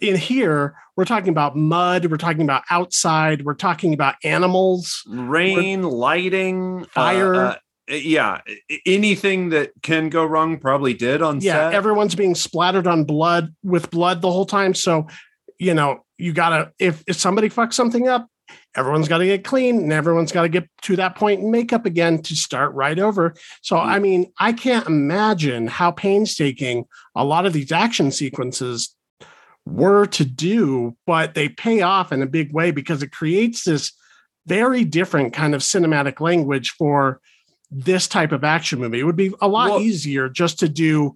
in here we're talking about mud we're talking about outside we're talking about animals rain lighting Fire. uh, uh, Uh, yeah anything that can go wrong probably did on yeah set. everyone's being splattered on blood with blood the whole time so you know you gotta if if somebody fucks something up everyone's got to get clean and everyone's got to get to that point in makeup again to start right over. So i mm. mean i can't imagine how painstaking a lot of these action sequences were to do but they pay off in a big way because it creates this very different kind of cinematic language for this type of action movie. It would be a lot Well- easier just to do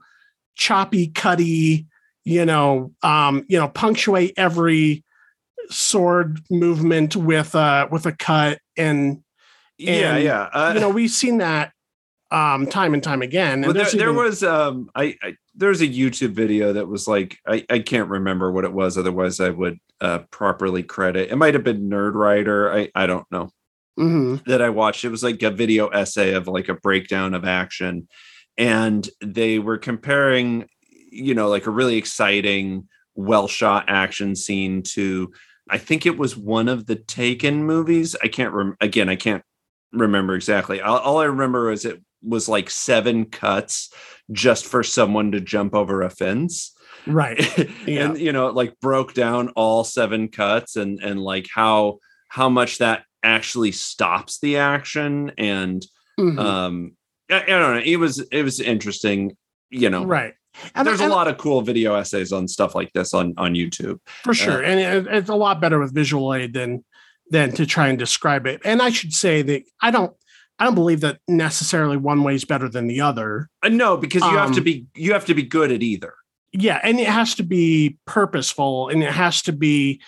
choppy, cutty, you know, um, you know, punctuate every sword movement with uh with a cut and yeah and, yeah uh, you know we've seen that um time and time again. And there, there's there was um I, I there's a youtube video that was like i i can't remember what it was otherwise i would uh properly credit. It might have been Nerdwriter i i don't know Mhm. that I watched. It was like a video essay of like a breakdown of action. And they were comparing, you know, like a really exciting, well shot action scene to, I think it was one of the Taken movies. I can't rem- again, I can't remember exactly. All, all I remember is it was like seven cuts just for someone to jump over a fence right Yeah. and you know it like broke down all seven cuts and and like how how much that actually stops the action and Mhm. um I, I don't know it was it was interesting you know. Right. And there's a lot of cool video essays on stuff like this on on youtube. For sure and it, it's a lot better with visual aid than than to try and describe it. And i should say that i don't i don't believe that necessarily one way is better than the other. Uh, no because you have to Um, be you have to be good at either. Yeah and it has to be purposeful and it has to be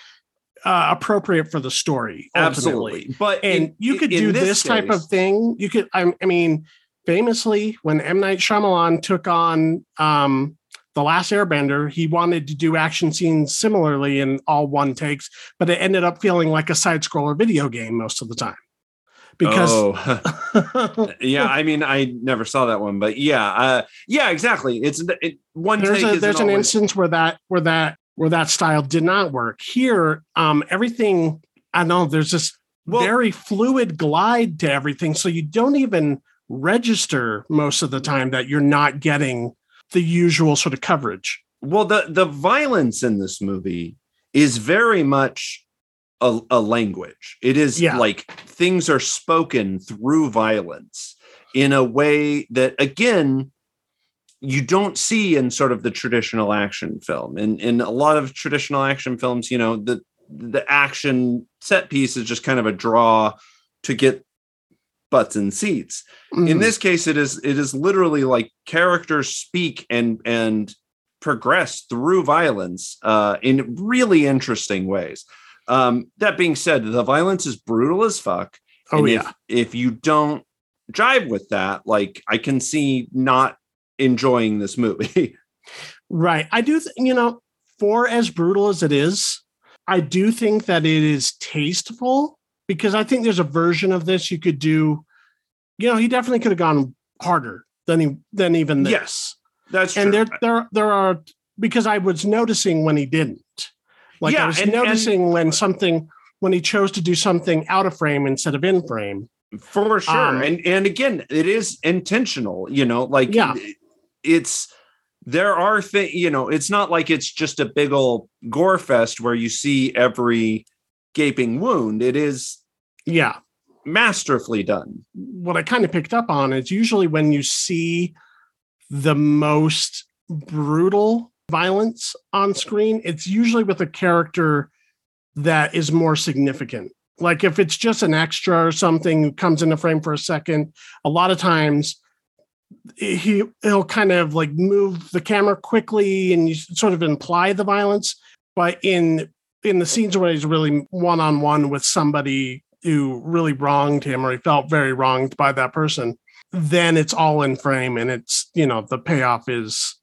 uh, appropriate for the story ultimately. absolutely. But and in- you could do this, type of thing. You could I, I mean famously when m. Night Shyamalan took on um the last airbender he wanted to do action scenes similarly in all one takes but it ended up feeling like a side scroller video game most of the time. Because oh. yeah i mean i never saw that one but yeah uh yeah exactly. It's it, one there's a there's an always- instance where that where that where that style did not work. Here um everything i know there's this Well- very fluid glide to everything so you don't even register most of the time that you're not getting the usual sort of coverage. Well the the violence in this movie is very much a, a language. It is Yeah. like things are spoken through violence in a way that again you don't see in sort of the traditional action film. In in a lot of traditional action films you know the the action set piece is just kind of a draw to get butts and seats. In Mhm. this case it is it is literally like characters speak and and progress through violence uh in really interesting ways. Um that being said the violence is brutal as fuck. Oh and yeah. if, if you don't jive with that like i can see not enjoying this movie right i do th- you know for as brutal as it is i do think that it is tasteful because i think there's a version of this you could do you know he definitely could have gone harder than he than even this Yes, that's and true there there there are because I was noticing when he didn't. Like I was and- noticing when something when he chose to do something out of frame instead of in frame. for sure Um, and and again it is intentional you know like Yeah. It's there are things you know it's not like it's just a big old gore fest where you see every gaping wound it is Yeah. masterfully done What I kind of picked up on is usually when you see the most brutal violence on screen, it's usually with a character that is more significant. Like if it's just an extra or something who comes in the frame for a second, a lot of times he he'll kind of like move the camera quickly and you sort of imply the violence. But in in the scenes where he's really one on one with somebody who really wronged him or he felt very wronged by that person, then it's all in frame and it's you know the payoff is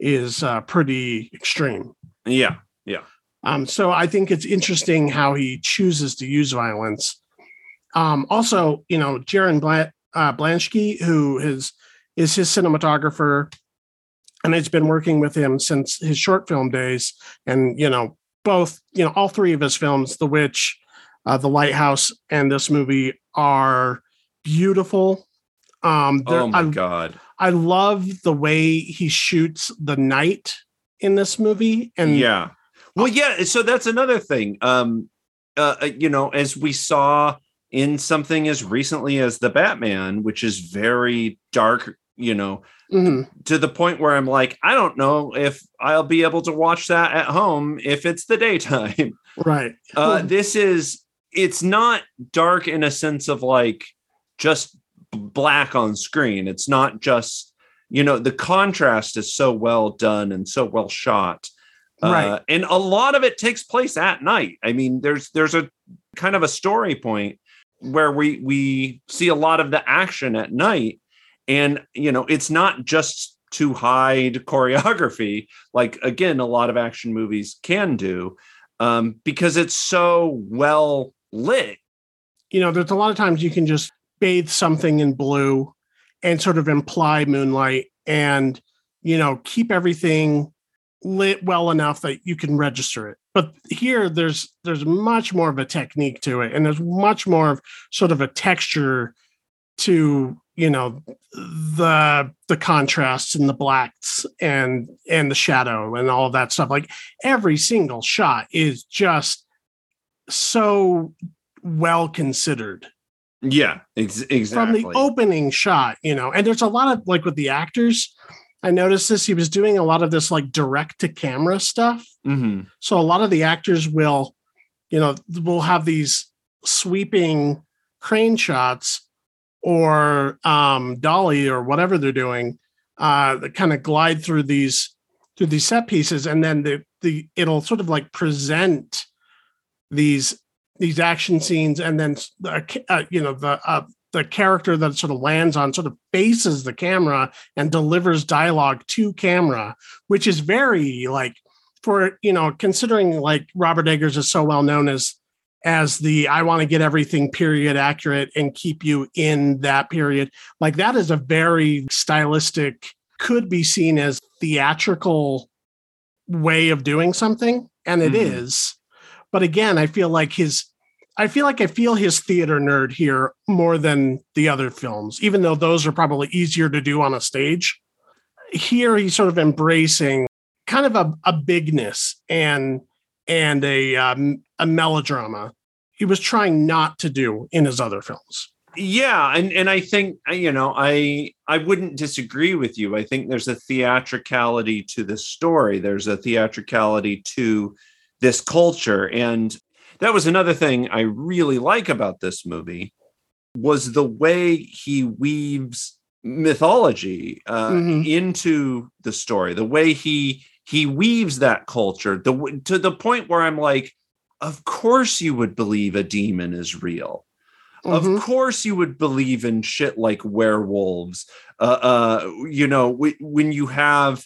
is uh, pretty extreme. yeah yeah Um, so I think it's interesting how he chooses to use violence. Um, also, you know, Jarin Bla- uh, Blaschke, who is is his cinematographer, and it's been working with him since his short film days. And you know, both you know, all three of his films, The Witch, uh, The Lighthouse, and this movie are beautiful. Um, Oh my I, god. I love the way he shoots the night in this movie, and yeah. Well, yeah. So that's another thing. Um, uh, uh, you know, as we saw in something as recently as the Batman, which is very dark. You know, Mhm. to the point where I'm like, I don't know if I'll be able to watch that at home if it's the daytime. right, Uh, Hmm. this is it's not dark in a sense of like just black on screen. It's not just you know the contrast is so well done and so well shot. Uh, Right. and a lot of it takes place at night. I mean, there's there's a kind of a story point where we we see a lot of the action at night, and you know it's not just to hide choreography like again a lot of action movies can do um, because it's so well lit. you know, there's a lot of times you can just bathe something in blue and sort of imply moonlight and, you know, keep everything lit well enough that you can register it. But here there's there's much more of a technique to it and there's much more of sort of a texture to, you know, the the contrasts and the blacks and and the shadow and all of that stuff. Like every single shot is just so well considered Yeah, ex- from the opening shot, you know. And there's a lot of like with the actors, I noticed this. He was doing a lot of this like direct to camera stuff. Mhm. So a lot of the actors will, you know, will have these sweeping crane shots or um dolly or whatever they're doing, uh, that kind of glide through these through these set pieces, and then the the it'll sort of like present these these action scenes, and then uh, you know the uh, the character that sort of lands on sort of faces the camera and delivers dialogue to camera, which is very like for you know considering like Robert Eggers is so well known as as the I want to get everything period accurate and keep you in that period. Like that is a very stylistic, could be seen as theatrical way of doing something, and it Mhm. is. But again, I feel like his I feel like I feel his theater nerd here more than the other films, even though those are probably easier to do on a stage. Here he's sort of embracing kind of a, a bigness and and a um, a melodrama he was trying not to do in his other films. Yeah, and and I think you know I I wouldn't disagree with you. I think there's a theatricality to this story. There's a theatricality to this culture, and that was another thing I really like about this movie was the way he weaves mythology uh, Mhm. into the story. The way he he weaves that culture the to the point where I'm like, of course you would believe a demon is real Mhm. of course you would believe in shit like werewolves uh, uh you know w- when you have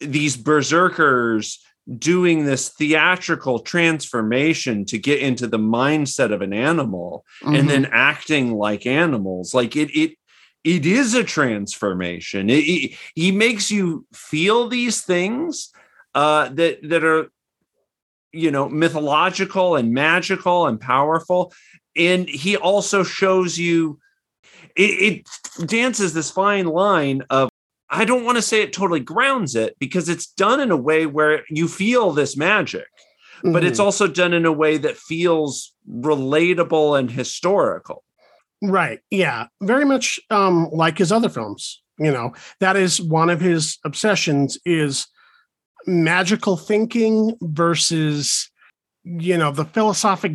these berserkers doing this theatrical transformation to get into the mindset of an animal Mhm. and then acting like animals like it it it is a transformation. It, it- he makes you feel these things uh that that are you know mythological and magical and powerful. And he also shows you it, it dances this fine line of i don't want to say it totally grounds it because it's done in a way where you feel this magic but it's Mhm. also done in a way that feels relatable and historical right. Yeah, very much um, like his other films. You know, that is one of his obsessions is magical thinking versus you know the philosophic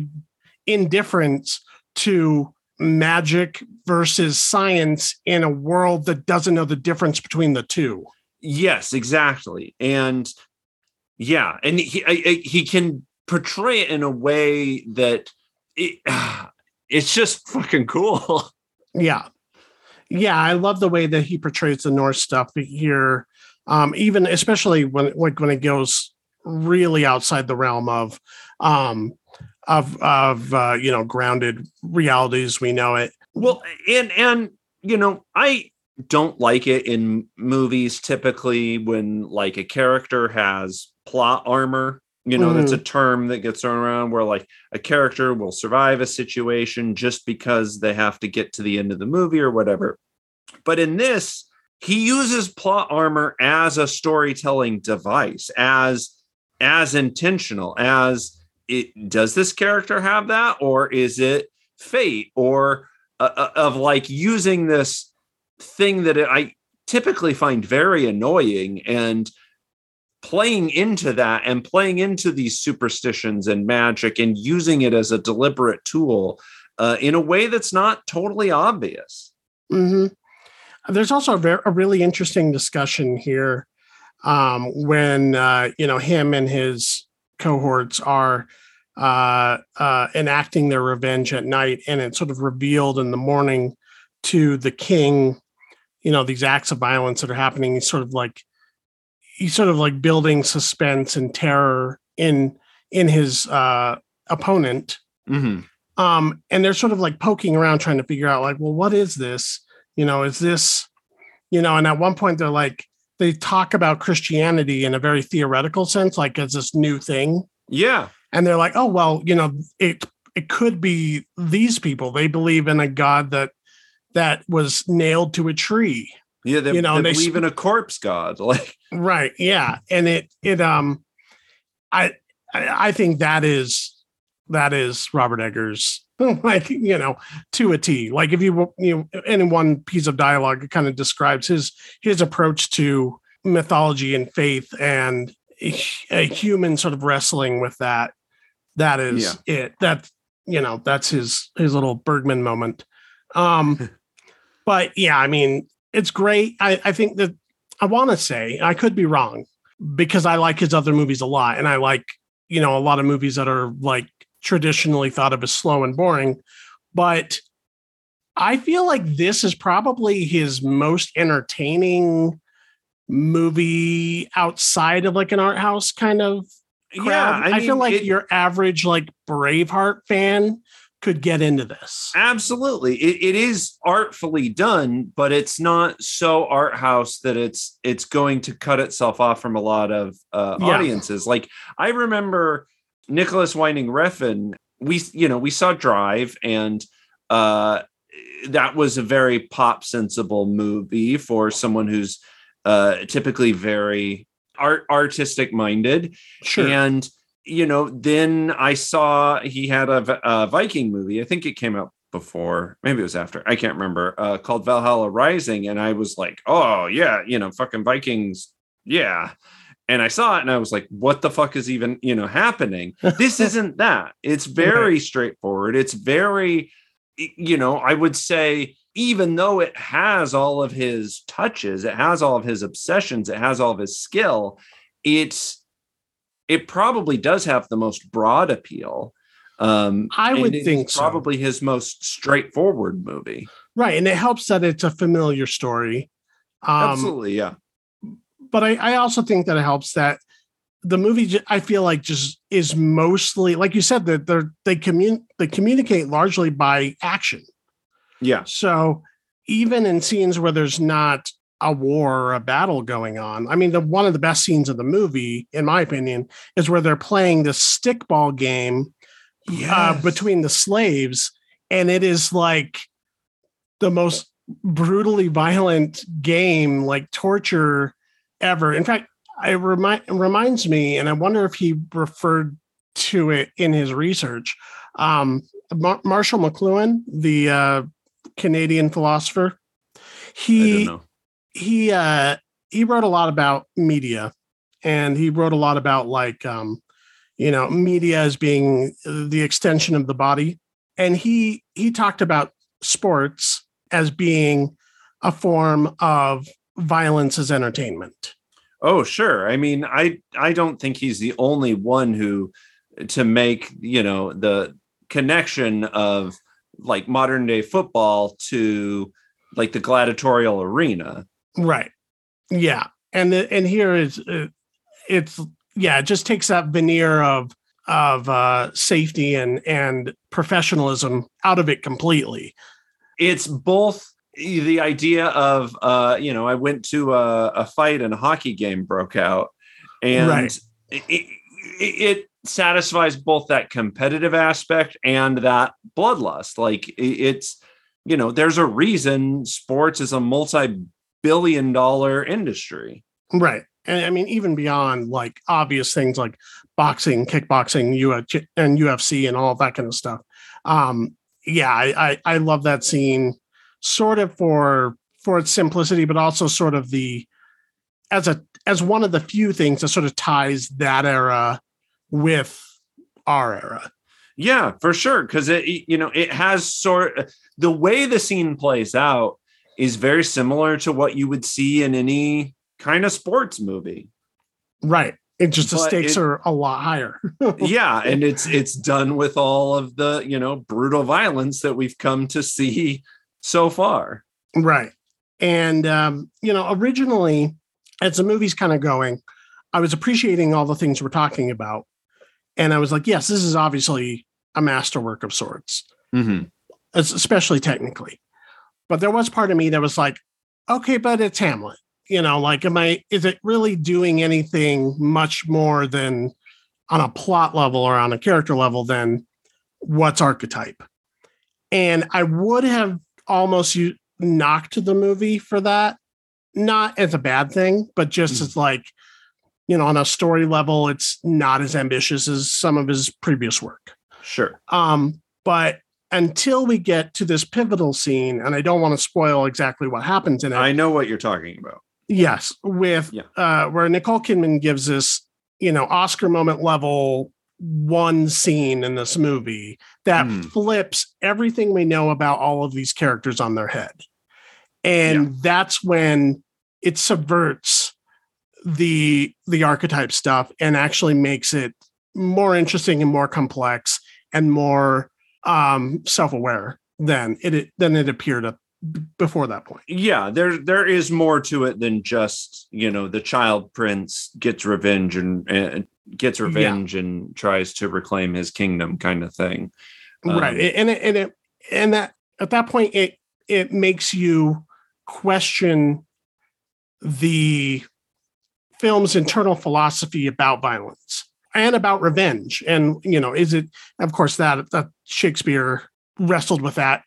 indifference to magic versus science in a world that doesn't know the difference between the two. Yes, exactly. And yeah, and he I, I- he can portray it in a way that it, it's just fucking cool. Yeah. Yeah, I love the way that he portrays the Norse stuff here. Um, even especially when like when it goes really outside the realm of um of of uh, you know grounded realities we know it. Well, and and you know, I don't like it in movies typically when like a character has plot armor you know mm. that's a term that gets thrown around where like a character will survive a situation just because they have to get to the end of the movie or whatever but in this he uses plot armor as a storytelling device as as intentional as it does this character have that or is it fate or uh, uh of like using this thing that i typically find very annoying and playing into that and playing into these superstitions and magic and using it as a deliberate tool uh, in a way that's not totally obvious. Mm-hmm. There's also a, very, a, really interesting discussion here um, when uh, you know him and his cohorts are uh, uh, enacting their revenge at night, and it's sort of revealed in the morning to the king. You know these acts of violence that are happening. He's sort of like he's sort of like building suspense and terror in in his uh opponent. Mm-hmm. um and they're sort of like poking around trying to figure out like well what is this? You know is this you know and at one point they're like they talk about christianity in a very theoretical sense like as this new thing. Yeah. And they're like oh well you know it it could be these people. They believe in a god that that was nailed to a tree yeah, they, you know, they, they believe in a corpse god. Like right, yeah, and it it um, I I think that is that is Robert Eggers like you know to a T. Like if you you know any one piece of dialogue, it kind of describes his his approach to mythology and faith and a human sort of wrestling with that. That is yeah. it. That you know that's his his little Bergman moment. Um, but yeah, I mean, it's great. I, I think that I want to say I could be wrong because I like his other movies a lot, and I like you know a lot of movies that are like traditionally thought of as slow and boring, but I feel like this is probably his most entertaining movie outside of like an art house kind of crowd. Yeah, I, mean, I feel like it, your average like Braveheart fan could get into this. Absolutely. It, it is artfully done, but it's not so art house that it's it's going to cut itself off from a lot of uh, yeah. audiences. Like I remember Nicolas Winding Refn, we you know, we saw Drive and uh that was a very pop sensible movie for someone who's uh typically very art artistic minded. Sure. And you know, then I saw he had a, a, Viking movie. I think it came out before, maybe it was after. I can't remember. Uh, called Valhalla Rising, and I was like, oh yeah, you know, fucking Vikings, yeah. And I saw it, and I was like, what the fuck is even you know happening? This isn't that. It's very straightforward. It's very, you know, I would say. Even though it has all of his touches, it has all of his obsessions, it has all of his skill, it's it probably does have the most broad appeal. Um, I would think probably so. his most straightforward movie. Right, and it helps that it's a familiar story. Um, Absolutely, yeah. But I, I also think that it helps that the movie I feel like just is mostly like you said that they're they commun they communicate largely by action. Yeah. So even in scenes where there's not a war or a battle going on. I mean, the one of the best scenes of the movie, in my opinion, is where they're playing this stickball game uh, yes. uh, between the slaves, and it is like the most brutally violent game, like torture ever. In fact, it remind it reminds me, and I wonder if he referred to it in his research. Um, Mar- Marshall McLuhan, the uh, Canadian philosopher, he he uh he wrote a lot about media and he wrote a lot about like um you know media as being the extension of the body. And he he talked about sports as being a form of violence as entertainment. Oh sure. I mean i i don't think he's the only one who to make you know the connection of like modern day football to like the gladiatorial arena Right. Yeah. And the, and here is uh, it's yeah, it just takes that veneer of of uh, safety and and professionalism out of it completely. It's both the idea of uh you know i went to a, a fight and a hockey game broke out and Right. it, it, it satisfies both that competitive aspect and that bloodlust like it- it's you know there's a reason sports is a multi-billion dollar industry Right. And I mean, even beyond like obvious things like boxing, kickboxing, UF, and UFC and all that kind of stuff. Um, yeah, I, I, I love that scene sort of for for its simplicity, but also sort of the as a as one of the few things that sort of ties that era with our era. Yeah, for sure. Because it, you know, it has sort the way the scene plays out is very similar to what you would see in any kind of sports movie. Right. It just the But stakes it- are a lot higher. yeah, and it's it's done with all of the you know brutal violence that we've come to see so far. Right. And, um, you know, originally, as the movie's kind of going, I was appreciating all the things we're talking about. And I was like, yes, this is obviously a masterwork of sorts, Mm-hmm. especially technically. But there was part of me that was like, okay, but it's Hamlet. You know, like, am I, is it really doing anything much more than on a plot level or on a character level than what's archetype? And I would have almost u- knocked the movie for that, not as a bad thing, but just Mm. as like, you know, on a story level, it's not as ambitious as some of his previous work. Sure. Um, but until we get to this pivotal scene, and I don't want to spoil exactly what happens in it. I know what you're talking about. Yes, with Yeah. uh, where Nicole Kidman gives this, you know, Oscar moment level one scene in this movie that Hmm. flips everything we know about all of these characters on their head, and that's when it subverts the the archetype stuff and actually makes it more interesting and more complex and more um self-aware than it than it appeared up before that point. Yeah, there there is more to it than just you know the child prince gets revenge and, and gets Yeah. revenge and tries to reclaim his kingdom kind of thing. right Um, and it, and it and that at that point it it makes you question the film's internal philosophy about violence and about revenge and you know is it of course that that shakespeare wrestled with that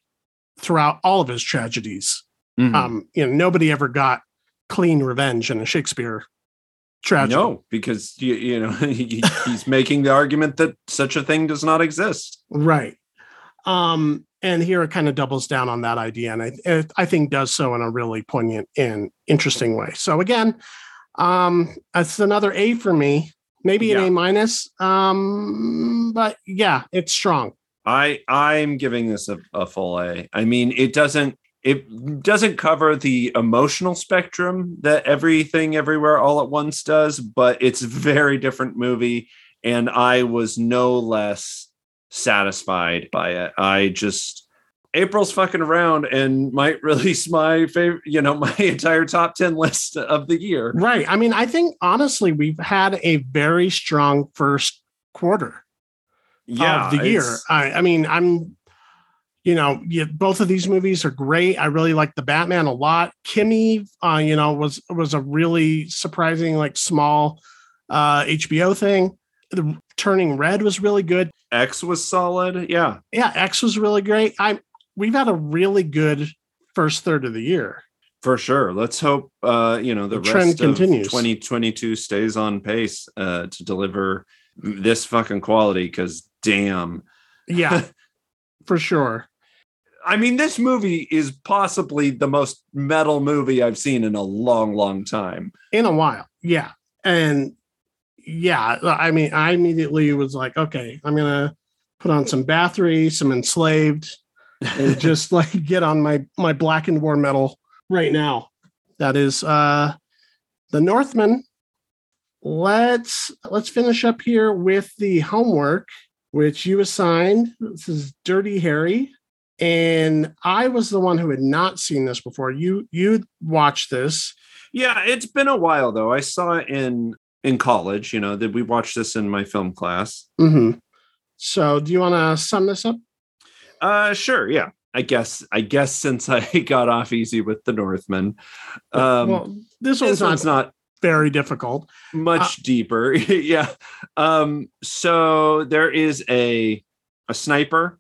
throughout all of his tragedies mhm. um you know nobody ever got clean revenge in a shakespeare tragedy No, because you, you know he, he's making the argument that such a thing does not exist. Right. Um, and here it kind of doubles down on that idea, and I, it, I think does so in a really poignant and interesting way. So again, um, it's another A for me, maybe an Yeah. A minus. Um, but yeah, it's strong. I I'm giving this a, a full A. I mean, it doesn't it doesn't cover the emotional spectrum that everything everywhere all at once does, but it's a very different movie, and I was no less satisfied by it. I just April's fucking around and might release my favorite, you know, my entire top 10 list of the year. Right. I mean, I think honestly, we've had a very strong first quarter Yeah. of the year. I, I mean, I'm, you know, yeah, both of these movies are great. I really like the Batman a lot. Kimi, uh, you know, was was a really surprising, like small uh HBO thing. The Turning Red was really good. X was solid. Yeah. Yeah, X was really great. I we've had a really good first third of the year. For sure. Let's hope uh, you know the, The trend rest continues. of 2022 stays on pace uh, to deliver this fucking quality. Because damn, Yeah, for sure. I mean, this movie is possibly the most metal movie I've seen in a long, long time. in a while. Yeah. And yeah, I mean, I immediately was like, okay, I'm gonna put on some Bathory, some enslaved, and just like get on my my blackened war metal right now. That is uh the Northman. Let's let's finish up here with the homework, which you assigned. This is Dirty Harry. And I was the one who had not seen this before. You you watched this. Yeah, it's been a while though. I saw it in in college. You know, that we watched this in my film class. Mm-hmm. So, do you want to sum this up? Uh, sure. Yeah. I guess I guess since I got off easy with the Northman, um, well, this this one's one's not not very difficult. much Uh, deeper. yeah. Um, so there is a a sniper,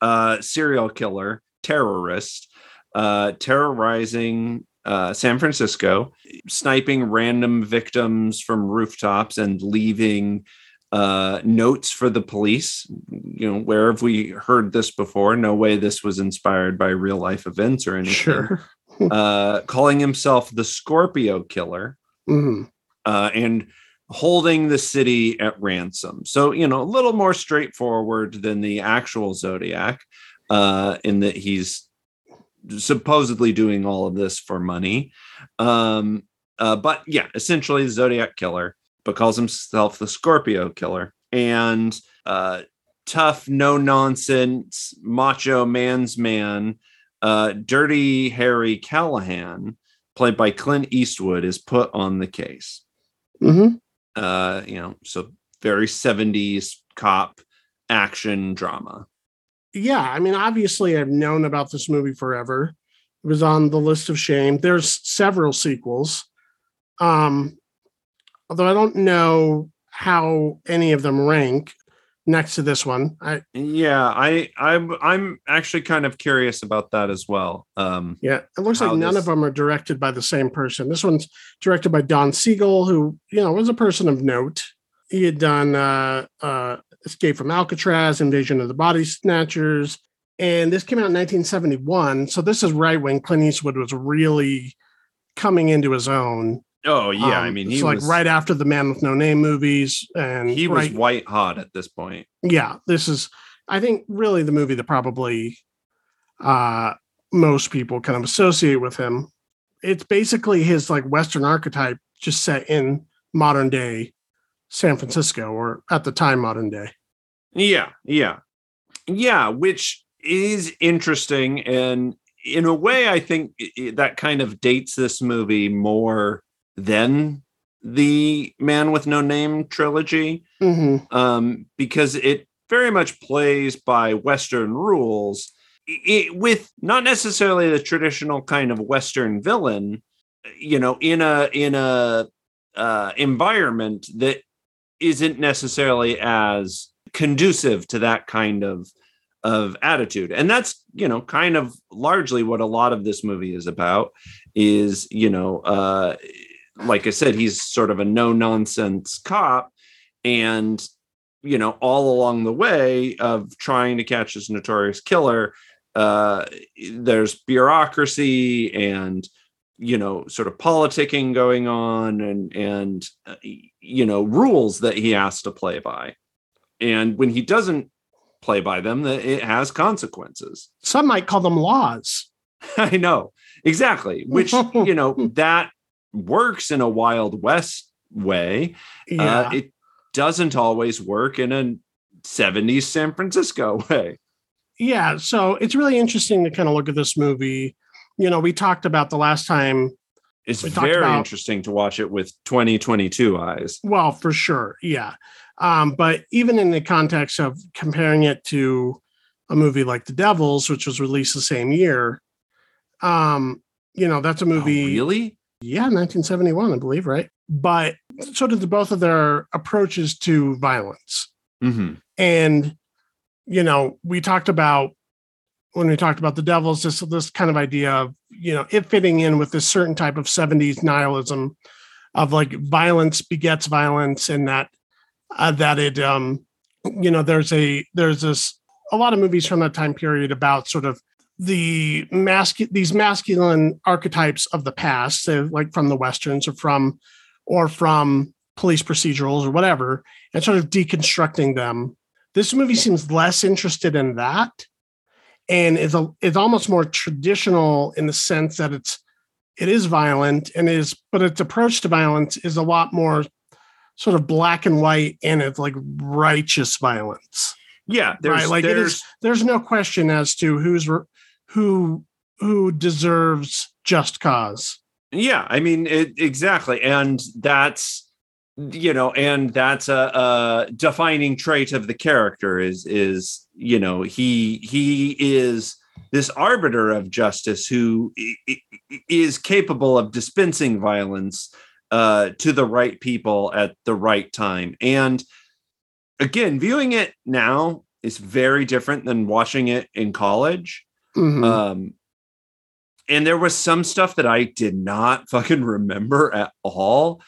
uh, serial killer, terrorist, uh, terrorizing uh, San Francisco, sniping random victims from rooftops and leaving uh, notes for the police. You know, where have we heard this before? No way this was inspired by real life events or anything. Sure. Uh, calling himself the Scorpio Killer hmm uh, and holding the city at ransom. So, you know, a little more straightforward than the actual Zodiac, uh, in that he's supposedly doing all of this for money. Um, uh, but yeah, essentially the Zodiac killer, but calls himself the Scorpio killer. And uh, tough, no nonsense, macho man's man, uh, Dirty Harry Callahan, played by Clint Eastwood, is put on the case hmm uh you know so very 70s cop action drama Yeah, I mean, obviously, I've known about this movie forever. It was on the list of shame. There's several sequels. Um, although I don't know how any of them rank next to this one. I yeah i i'm i'm actually kind of curious about that as well um yeah, it looks like none this- of them are directed by the same person. This one's directed by Don Siegel, who you know was a person of note. He had done uh, uh, Escape from Alcatraz, Invasion of the Body Snatchers, and this came out in 1971. So this is right when Clint Eastwood was really coming into his own. Oh yeah i Um, mean it's he like was right after the Man with No Name movies, and he was white hot at this point yeah. This is, I think, really the movie that probably uh, most people kind of associate with him. It's basically his like Western archetype, just set in modern day San Francisco, or at the time modern day. yeah yeah yeah which is interesting and in a way i think i- i- that kind of dates this movie more than the man with no name trilogy hmm um, because it very much plays by Western rules, i with not necessarily the traditional kind of Western villain, you know, in a in a uh, environment that isn't necessarily as conducive to that kind of of attitude. And that's you know kind of largely what a lot of this movie is about is you know uh like i said he's sort of a no nonsense cop. And you know all along the way of trying to catch this notorious killer uh there's bureaucracy and you know sort of politicking going on and and uh, you know rules that he has to play by. And when he doesn't play by them that it has consequences. Some might call them laws. i know. Exactly. Which you know that works in a wild west way Yeah, uh, it doesn't always work in a 70s San Francisco way. yeah. So it's really interesting to kind of look at this movie. You know, we talked about the last time It's very about- interesting to watch it with 2022 eyes. Well, for sure, yeah. Um, but even in the context of comparing it to a movie like The Devils, which was released the same year, um, you know, that's a movie. Oh, really? Yeah, 1971, I believe, right? But so did the both of their approaches to violence. hmm And, you know, we talked about when we talked about the devils, this this kind of idea of, you know, it fitting in with this certain type of 70s nihilism of like violence begets violence and that uh, that it um you know there's a there's this a lot of movies from that time period about sort of the mascu- these masculine archetypes of the past so like from the westerns or from or from police procedurals or whatever and sort of deconstructing them. This movie seems less interested in that and is a is almost more traditional in the sense that it's it is violent and is but its approach to violence is a lot more sort of black and white and it's like righteous violence. Yeah, there's, right like there's is there's no question as to who's who who deserves just cause yeah, I mean it exactly, and that's you know, and that's a, a defining trait of the character is is you know he he is this arbiter of justice who is capable of dispensing violence uh, to the right people at the right time. And again, viewing it now is very different than watching it in college. Mm-hmm. Um, and there was some stuff that I did not fucking remember at all.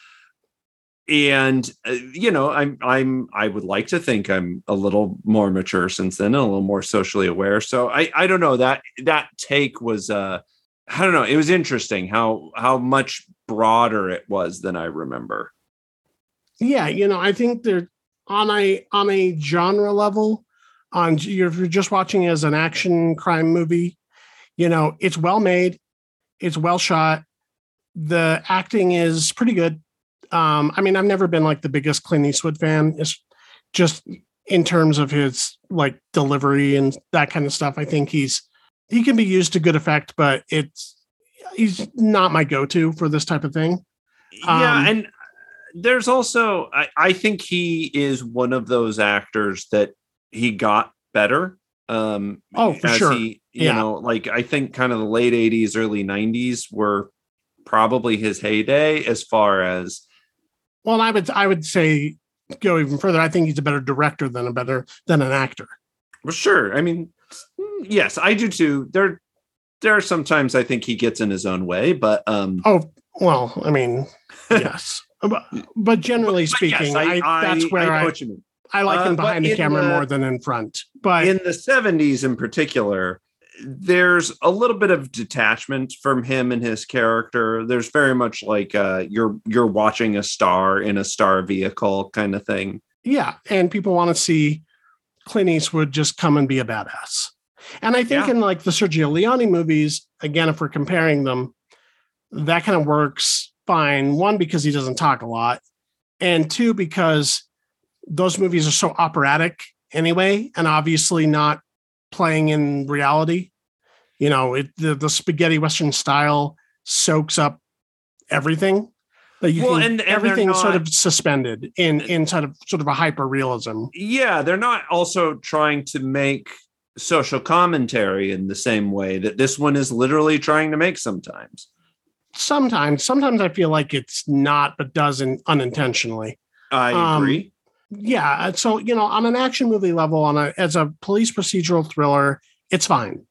And uh, you know, I'm I'm I would like to think I'm a little more mature since then, and a little more socially aware. So I I don't know that that take was uh I don't know. It was interesting how how much broader it was than I remember. Yeah, you know, I think they're on a on a genre level. On you're, you're just watching as an action crime movie, you know, it's well made, it's well shot, the acting is pretty good. Um, I mean, I've never been like the biggest Clint Eastwood fan. It's just in terms of his like delivery and that kind of stuff. I think he's he can be used to good effect, but it's he's not my go-to for this type of thing. Yeah, um, and there's also I, I think he is one of those actors that he got better. Um oh for sure. He, you yeah. know, like I think kind of the late 80s, early 90s were probably his heyday as far as well, I would I would say go even further. I think he's a better director than a better than an actor. Well, sure. I mean, yes, I do too. There, there are sometimes I think he gets in his own way, but um. Oh well, I mean, yes, but, but generally but, speaking, yes, I, I, that's where I, I, like uh, him behind the camera the, more than in front. But in the '70s, in particular, there's a little bit of detachment from him and his character. There's very much like uh, you're you're watching a star in a star vehicle kind of thing. Yeah, and people want to see Clint Eastwood just come and be a badass. And I think yeah. in like the Sergio Leone movies, again, if we're comparing them, that kind of works fine. One, because he doesn't talk a lot, and two, because those movies are so operatic anyway, and obviously not playing in reality. You know, it the, the spaghetti western style soaks up everything that you well, can, and, and everything sort of suspended in in sort of sort of a hyper realism. Yeah, they're not also trying to make social commentary in the same way that this one is literally trying to make sometimes. Sometimes, sometimes I feel like it's not, but doesn't unintentionally. I agree. Um, yeah, so you know, on an action movie level, on a as a police procedural thriller, it's fine.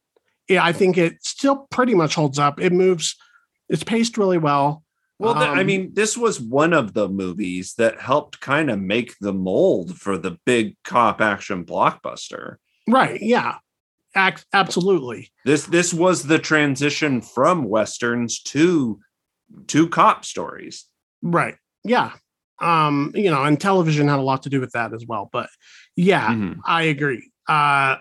Yeah, I think it still pretty much holds up. It moves, it's paced really well. Well, um, I mean, this was one of the movies that helped kind of make the mold for the big cop action blockbuster. Right. Yeah. Act, absolutely. This this was the transition from westerns to to cop stories. Right. Yeah. Um, you know, and television had a lot to do with that as well. But yeah, mm-hmm. I agree. Uh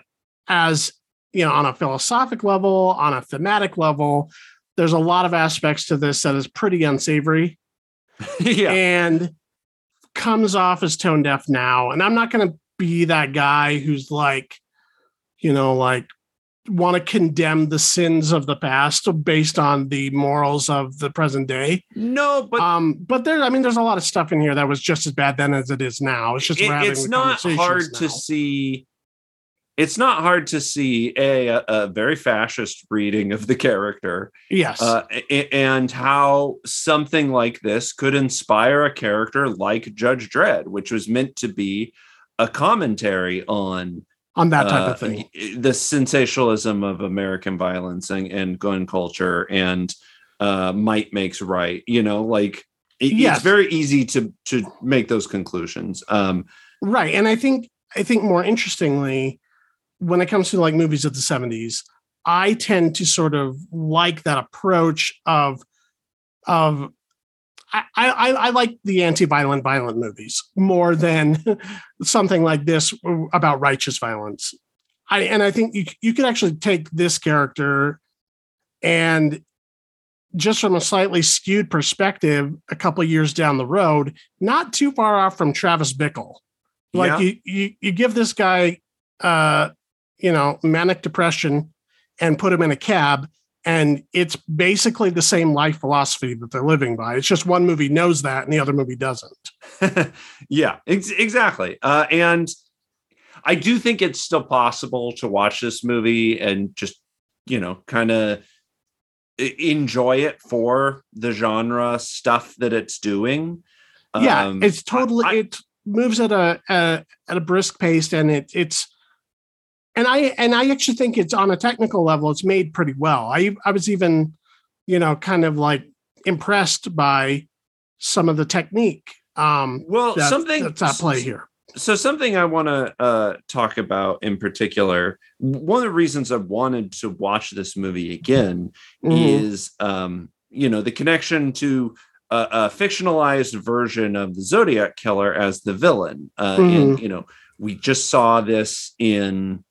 as you know, on a philosophic level, on a thematic level, there's a lot of aspects to this that is pretty unsavory. yeah. And comes off as tone deaf now. And I'm not going to be that guy who's like, you know, like want to condemn the sins of the past based on the morals of the present day. No, but um, but there, I mean, there's a lot of stuff in here that was just as bad then as it is now. It's just it, it's not hard now. to see. It's not hard to see a, a, a very fascist reading of the character. Yes, uh, and how something like this could inspire a character like Judge Dredd, which was meant to be a commentary on on that type uh, of thing. The sensationalism of American violence and, and gun culture and uh, might makes right. You know, like it, yes. it's very easy to to make those conclusions. Um, right, and I think I think more interestingly, when it comes to like movies of the seventies, I tend to sort of like that approach of of I, I, I like the anti-violent violent movies more than something like this about righteous violence. I and I think you you could actually take this character and just from a slightly skewed perspective, a couple years down the road, not too far off from Travis Bickle. Like yeah. you, you you give this guy uh you know manic depression and put him in a cab and it's basically the same life philosophy that they're living by. It's just one movie knows that and the other movie doesn't. yeah, ex- exactly. Uh, and I do think it's still possible to watch this movie and just you know, kind of enjoy it for the genre stuff that it's doing. Yeah, Um, it's totally I- it moves at a, a at a brisk pace, and it it's and I and I actually think it's on a technical level, it's made pretty well. I I was even, you know, kind of like impressed by some of the technique. Um, well, that's, something that's at play here. so something I want to uh, talk about in particular. One of the reasons I wanted to watch this movie again Mhm. is, um, you know, the connection to a, a fictionalized version of the Zodiac killer as the villain. Uh, And you know, we just saw this in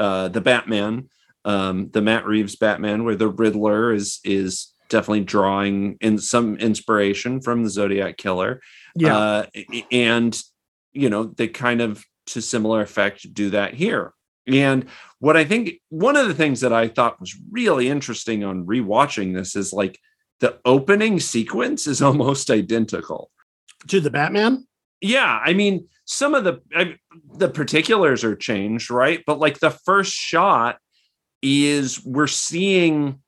uh, the Batman, um, the Matt Reeves Batman, where the Riddler is is definitely drawing in some inspiration from the Zodiac killer. Yeah, uh, and you know they kind of to similar effect do that here. And what i think one of the things that i thought was really interesting on rewatching this is like the opening sequence is almost identical. To the Batman. yeah i mean some of the I, the particulars are changed right? But like the first shot is we're seeing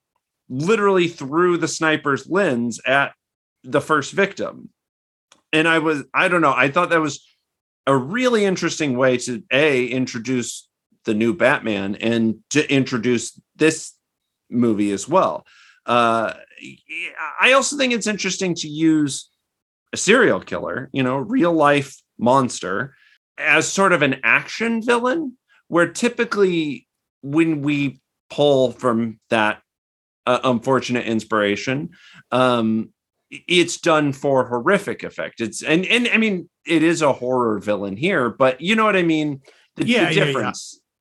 literally through the sniper's lens at the first victim. And i was i don't know i thought that was a really interesting way to a introduce the new batman and to introduce this movie as well. Uh i also think it's interesting to use a serial killer you know real life monster as sort of an action villain where typically when we pull from that uh, unfortunate inspiration um it's done for horrific effect it's and and i mean it is a horror villain here but you know what i mean the, the Yeah, yeah, yeah.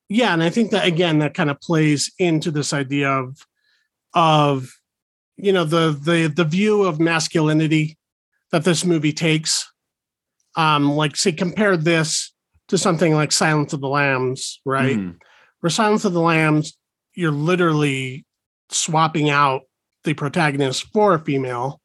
Yeah, and I think that again that kind of plays into this idea of of you know the the the view of masculinity that this movie takes. Um, like say compare this to something like Silence of the Lambs, right? Where Silence of the Lambs, you're literally swapping out the protagonist for a female.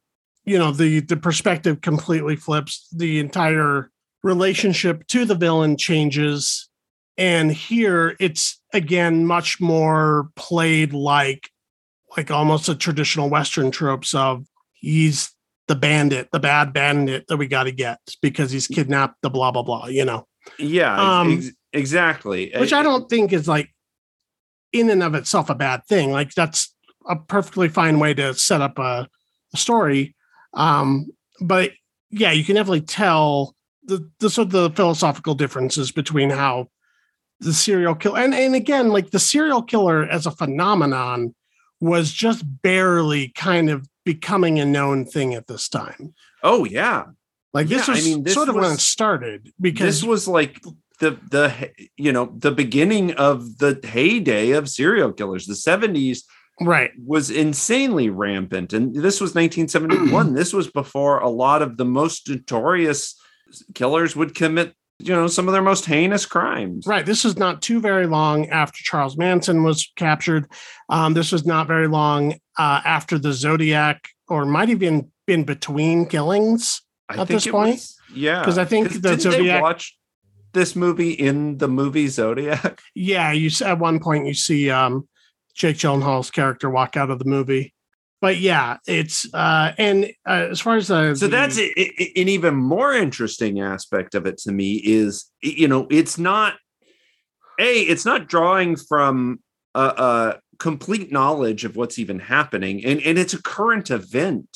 You know, the the perspective completely flips. The entire relationship to the villain changes. And here it's again much more played like like almost a traditional Western tropes of he's the bandit, the bad bandit that we got to get because he's kidnapped the blah blah blah, you know. yeah Um, ex- exactly Which I don't think is like in and of itself a bad thing. Like that's a perfectly fine way to set up a, a story. Um, but yeah, you can definitely tell the the sort of the philosophical differences between how the serial killer and, and again, like the serial killer as a phenomenon was just barely kind of becoming a known thing at this time. oh yeah Like this Yeah, I was mean, this sort of when it started because this was like the the you know the beginning of the heyday of serial killers the 70s right. was insanely rampant and this was 1971 this was before a lot of the most notorious killers would commit you know some of their most heinous crimes Right. This was not too very long after Charles Manson was captured. Um, this was not very long uh, after the Zodiac, or might have even been between killings. I at this point? was- yeah 'Cause I think the Zodiac- watch this movie in the movie zodiac Yeah, you at one point you see um, Jake Gyllenhaal's character walk out of the movie. But yeah, it's uh, and uh, as far as the so that's an even more interesting aspect of it to me is you know it's not a it's not drawing from a, a complete knowledge of what's even happening and and it's a current event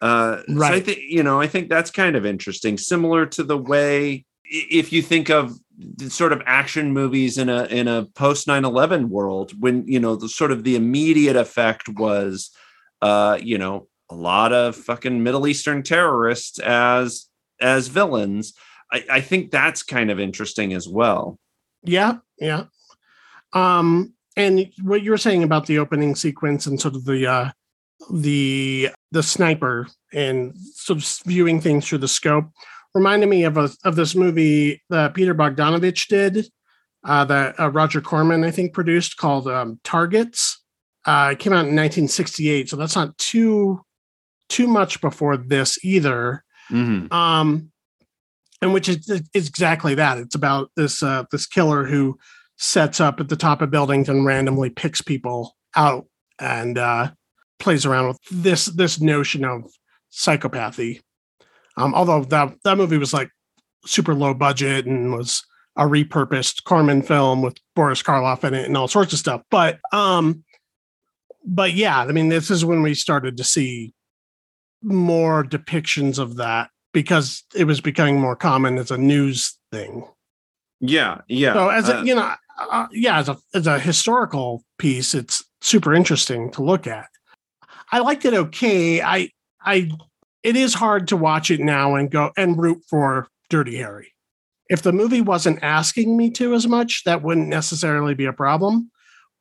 uh so i Right. think you know i think that's kind of interesting similar to the way if you think of the sort of action movies in a in a post 9-11 world when you know the sort of the immediate effect was uh you know a lot of fucking middle eastern terrorists as as villains i i think that's kind of interesting as well Yeah, yeah. Um, and what you were saying about the opening sequence and sort of the uh the the sniper and sort of viewing things through the scope reminded me of a of this movie that Peter Bogdanovich did uh that uh, Roger Corman I think produced called um, Targets. Uh it came out in 1968, so that's not too too much before this either Mhm. um and which is, is exactly that it's about this uh this killer who sets up at the top of buildings and randomly picks people out and uh, plays around with this this notion of psychopathy. Um, although that that movie was like super low budget and was a repurposed Corman film with Boris Karloff in it and all sorts of stuff. But um, but yeah, I mean, this is when we started to see more depictions of that because it was becoming more common as a news thing. Yeah, yeah. So as a uh, you know, uh, yeah, as a as a historical piece, it's super interesting to look at. I liked it okay. I I it is hard to watch it now and go and root for Dirty Harry. If the movie wasn't asking me to as much, that wouldn't necessarily be a problem.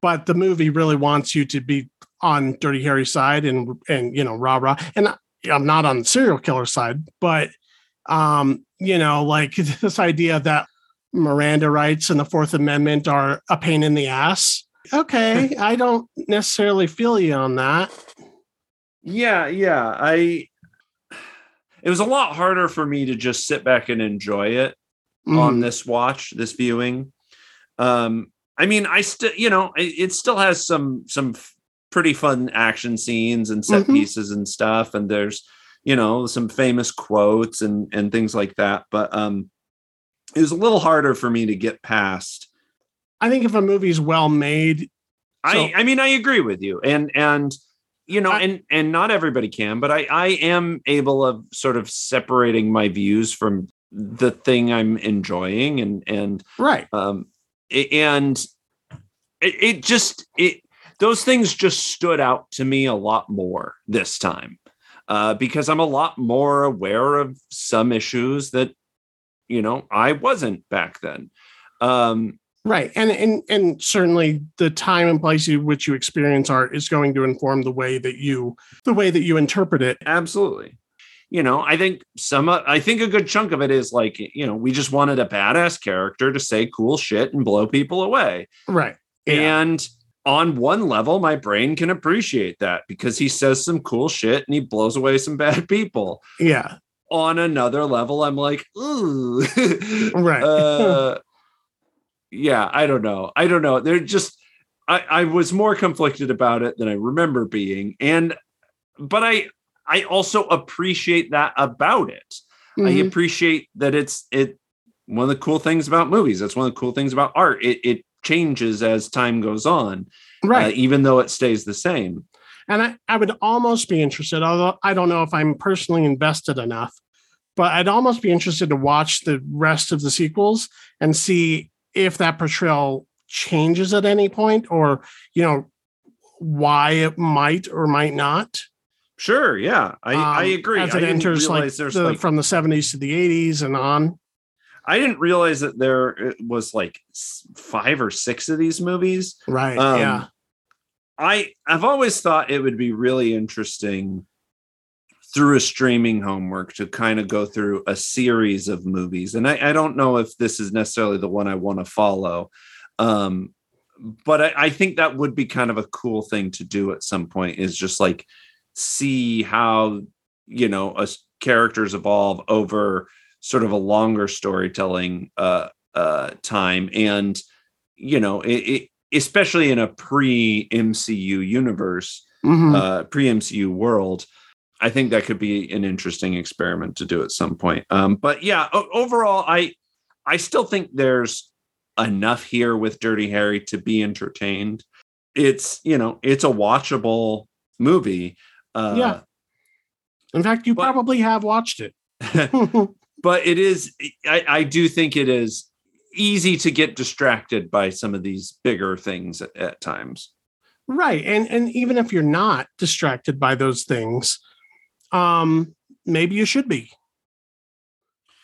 But the movie really wants you to be on Dirty Harry's side and and you know rah rah. And I'm not on the serial killer side, but um, you know, like this idea that Miranda rights and the Fourth Amendment are a pain in the ass. Okay, I don't necessarily feel you on that. yeah, yeah. I it was a lot harder for me to just sit back and enjoy it on Mm, this watch, this viewing. Um, I mean, I still, you know, it, it still has some some pretty fun action scenes and set Mhm. pieces and stuff, and there's, you know, some famous quotes and and things like that. But um, it was a little harder for me to get past. I think if a movie's well made, I So- I mean, I agree with you, and and you know, I- and and not everybody can, but I I am able of sort of separating my views from the thing I'm enjoying, and and right? um and it, it just it those things just stood out to me a lot more this time uh because i'm a lot more aware of some issues that you know i wasn't back then um Right. And and and certainly the time and place in which you experience art is going to inform the way that you the way that you interpret it. absolutely you know i think some i think a good chunk of it is like you know we just wanted a badass character to say cool shit and blow people away Right. Yeah. And on one level, my brain can appreciate that because he says some cool shit and he blows away some bad people. yeah. On another level, I'm like, ooh. Right. uh, yeah, I don't know. I don't know. They're just I, I was more conflicted about it than I remember being. And but I I also appreciate that about it. I Mhm. appreciate that it's it one of the cool things about movies. That's one of the cool things about art. It it changes as time goes on, right. uh, even though it stays the same. And I, I would almost be interested, although I don't know if I'm personally invested enough, but I'd almost be interested to watch the rest of the sequels and see if that portrayal changes at any point or, you know, why it might or might not. Sure, yeah, I, I um, agree. As it enters like, the, like from the 70s to the 80s and on. I didn't realize that there was like five or six of these movies. Right. Um, yeah. I I've always thought it would be really interesting through a streaming homework to kind of go through a series of movies. And I, I don't know if this is necessarily the one I want to follow. Um, but I, I think that would be kind of a cool thing to do at some point is just like see how you know us characters evolve over sort of a longer storytelling uh uh time. And you know it, it especially in a pre MCU universe Mhm. uh pre MCU world I think that could be an interesting experiment to do at some point. Um but yeah o- overall I I still think there's enough here with Dirty Harry to be entertained. It's you know it's a watchable movie uh Yeah. In fact, you but- probably have watched it. but it is I, I do think it is easy to get distracted by some of these bigger things at, at times right. And and even if you're not distracted by those things, um, maybe you should be.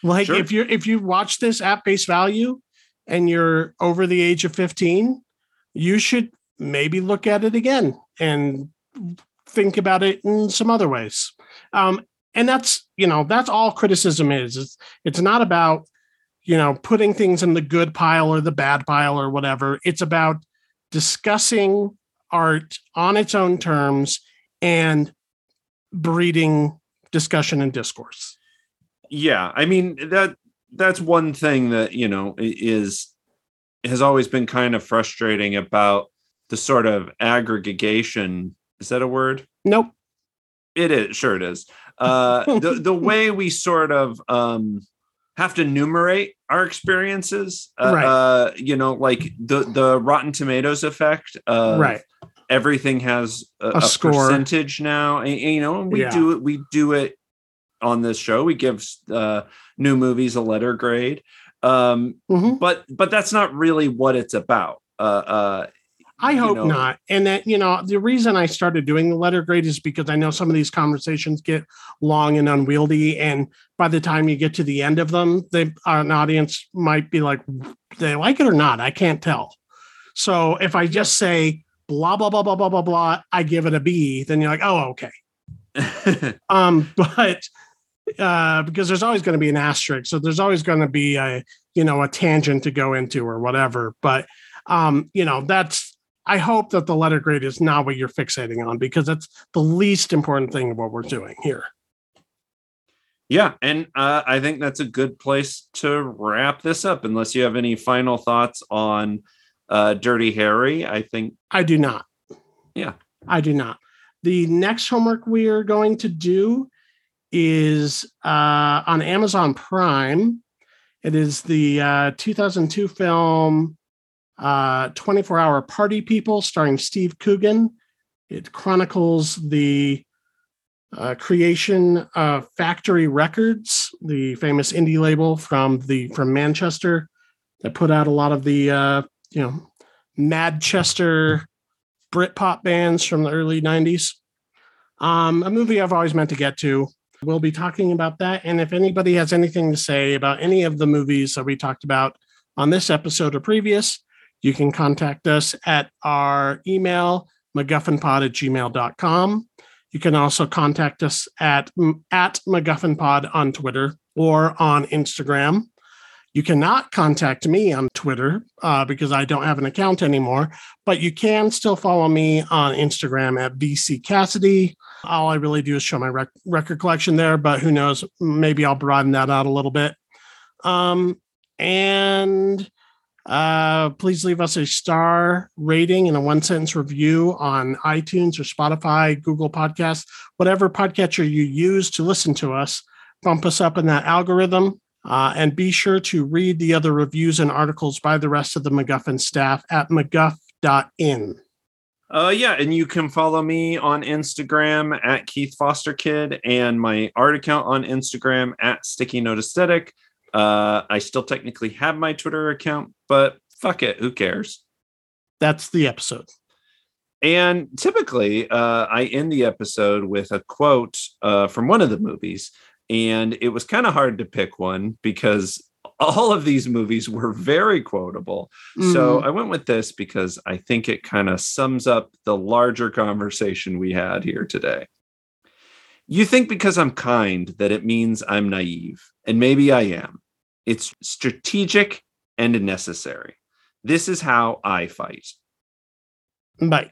Like Sure. if you're if you watch this at face value and you're over the age of 15, you should maybe look at it again and think about it in some other ways. Um, and that's you know that's all criticism is. It's it's not about you know putting things in the good pile or the bad pile or whatever. It's about discussing art on its own terms and breeding discussion and discourse. yeah i mean that that's one thing that you know is has always been kind of frustrating about the sort of aggregation is that a word? Nope. It is, sure it is. Uh the the way we sort of um have to numerate our experiences. Uh, Right. uh you know, like the the Rotten Tomatoes effect right. everything has a, A a score. percentage now. And, and, you know, we Yeah. do it, we do it on this show. We give uh new movies a letter grade. Um Mhm. but but that's not really what it's about. I you hope know- not. And that, you know, the reason I started doing the letter grade is because I know some of these conversations get long and unwieldy. And by the time you get to the end of them, they an audience might be like, they like it or not. I can't tell. So if I just say blah, blah, blah, blah, blah, blah, blah, I give it a B, then you're like, oh, okay. Um, but uh, because there's always going to be an asterisk, so there's always going to be a you know a tangent to go into or whatever. But um, you know that's I hope that the letter grade is not what you're fixating on because that's the least important thing of what we're doing here. Yeah, and uh, I think that's a good place to wrap this up. Unless you have any final thoughts on uh, Dirty Harry, I think I do not. Yeah. I do not. The next homework we are going to do is uh, on Amazon Prime. It is the uh, 2002 film uh, 24 Hour Party People starring Steve Coogan. It chronicles the uh, creation of Factory Records, the famous indie label from the from Manchester that put out a lot of the uh, you know Madchester Britpop bands from the early 90s. Um, a movie I've always meant to get to. We'll be talking about that. And if anybody has anything to say about any of the movies that we talked about on this episode or previous, you can contact us at our email, MacGuffinPod at gmail.com. You can also contact us at, at MacGuffinPod on Twitter or on Instagram. You cannot contact me on Twitter uh, because I don't have an account anymore, but you can still follow me on Instagram at VC Cassidy. All I really do is show my rec- record collection there, but who knows? Maybe I'll broaden that out a little bit. Um, and uh, please leave us a star rating and a one sentence review on iTunes or Spotify, Google Podcasts, whatever podcatcher you use to listen to us. Bump us up in that algorithm. Uh, and be sure to read the other reviews and articles by the rest of the MacGuffin staff at MacGuff.in. Uh, yeah, and you can follow me on Instagram at Keith Foster Kid and my art account on Instagram at Sticky Note Aesthetic. Uh, I still technically have my Twitter account, but fuck it, who cares? That's the episode. And typically, uh, I end the episode with a quote uh, from one of the movies, and it was kind of hard to pick one because all of these movies were very quotable. So Mm, I went with this because I think it kind of sums up the larger conversation we had here today. You think because I'm kind that it means I'm naive, and maybe I am. It's strategic and necessary. This is how I fight. bye.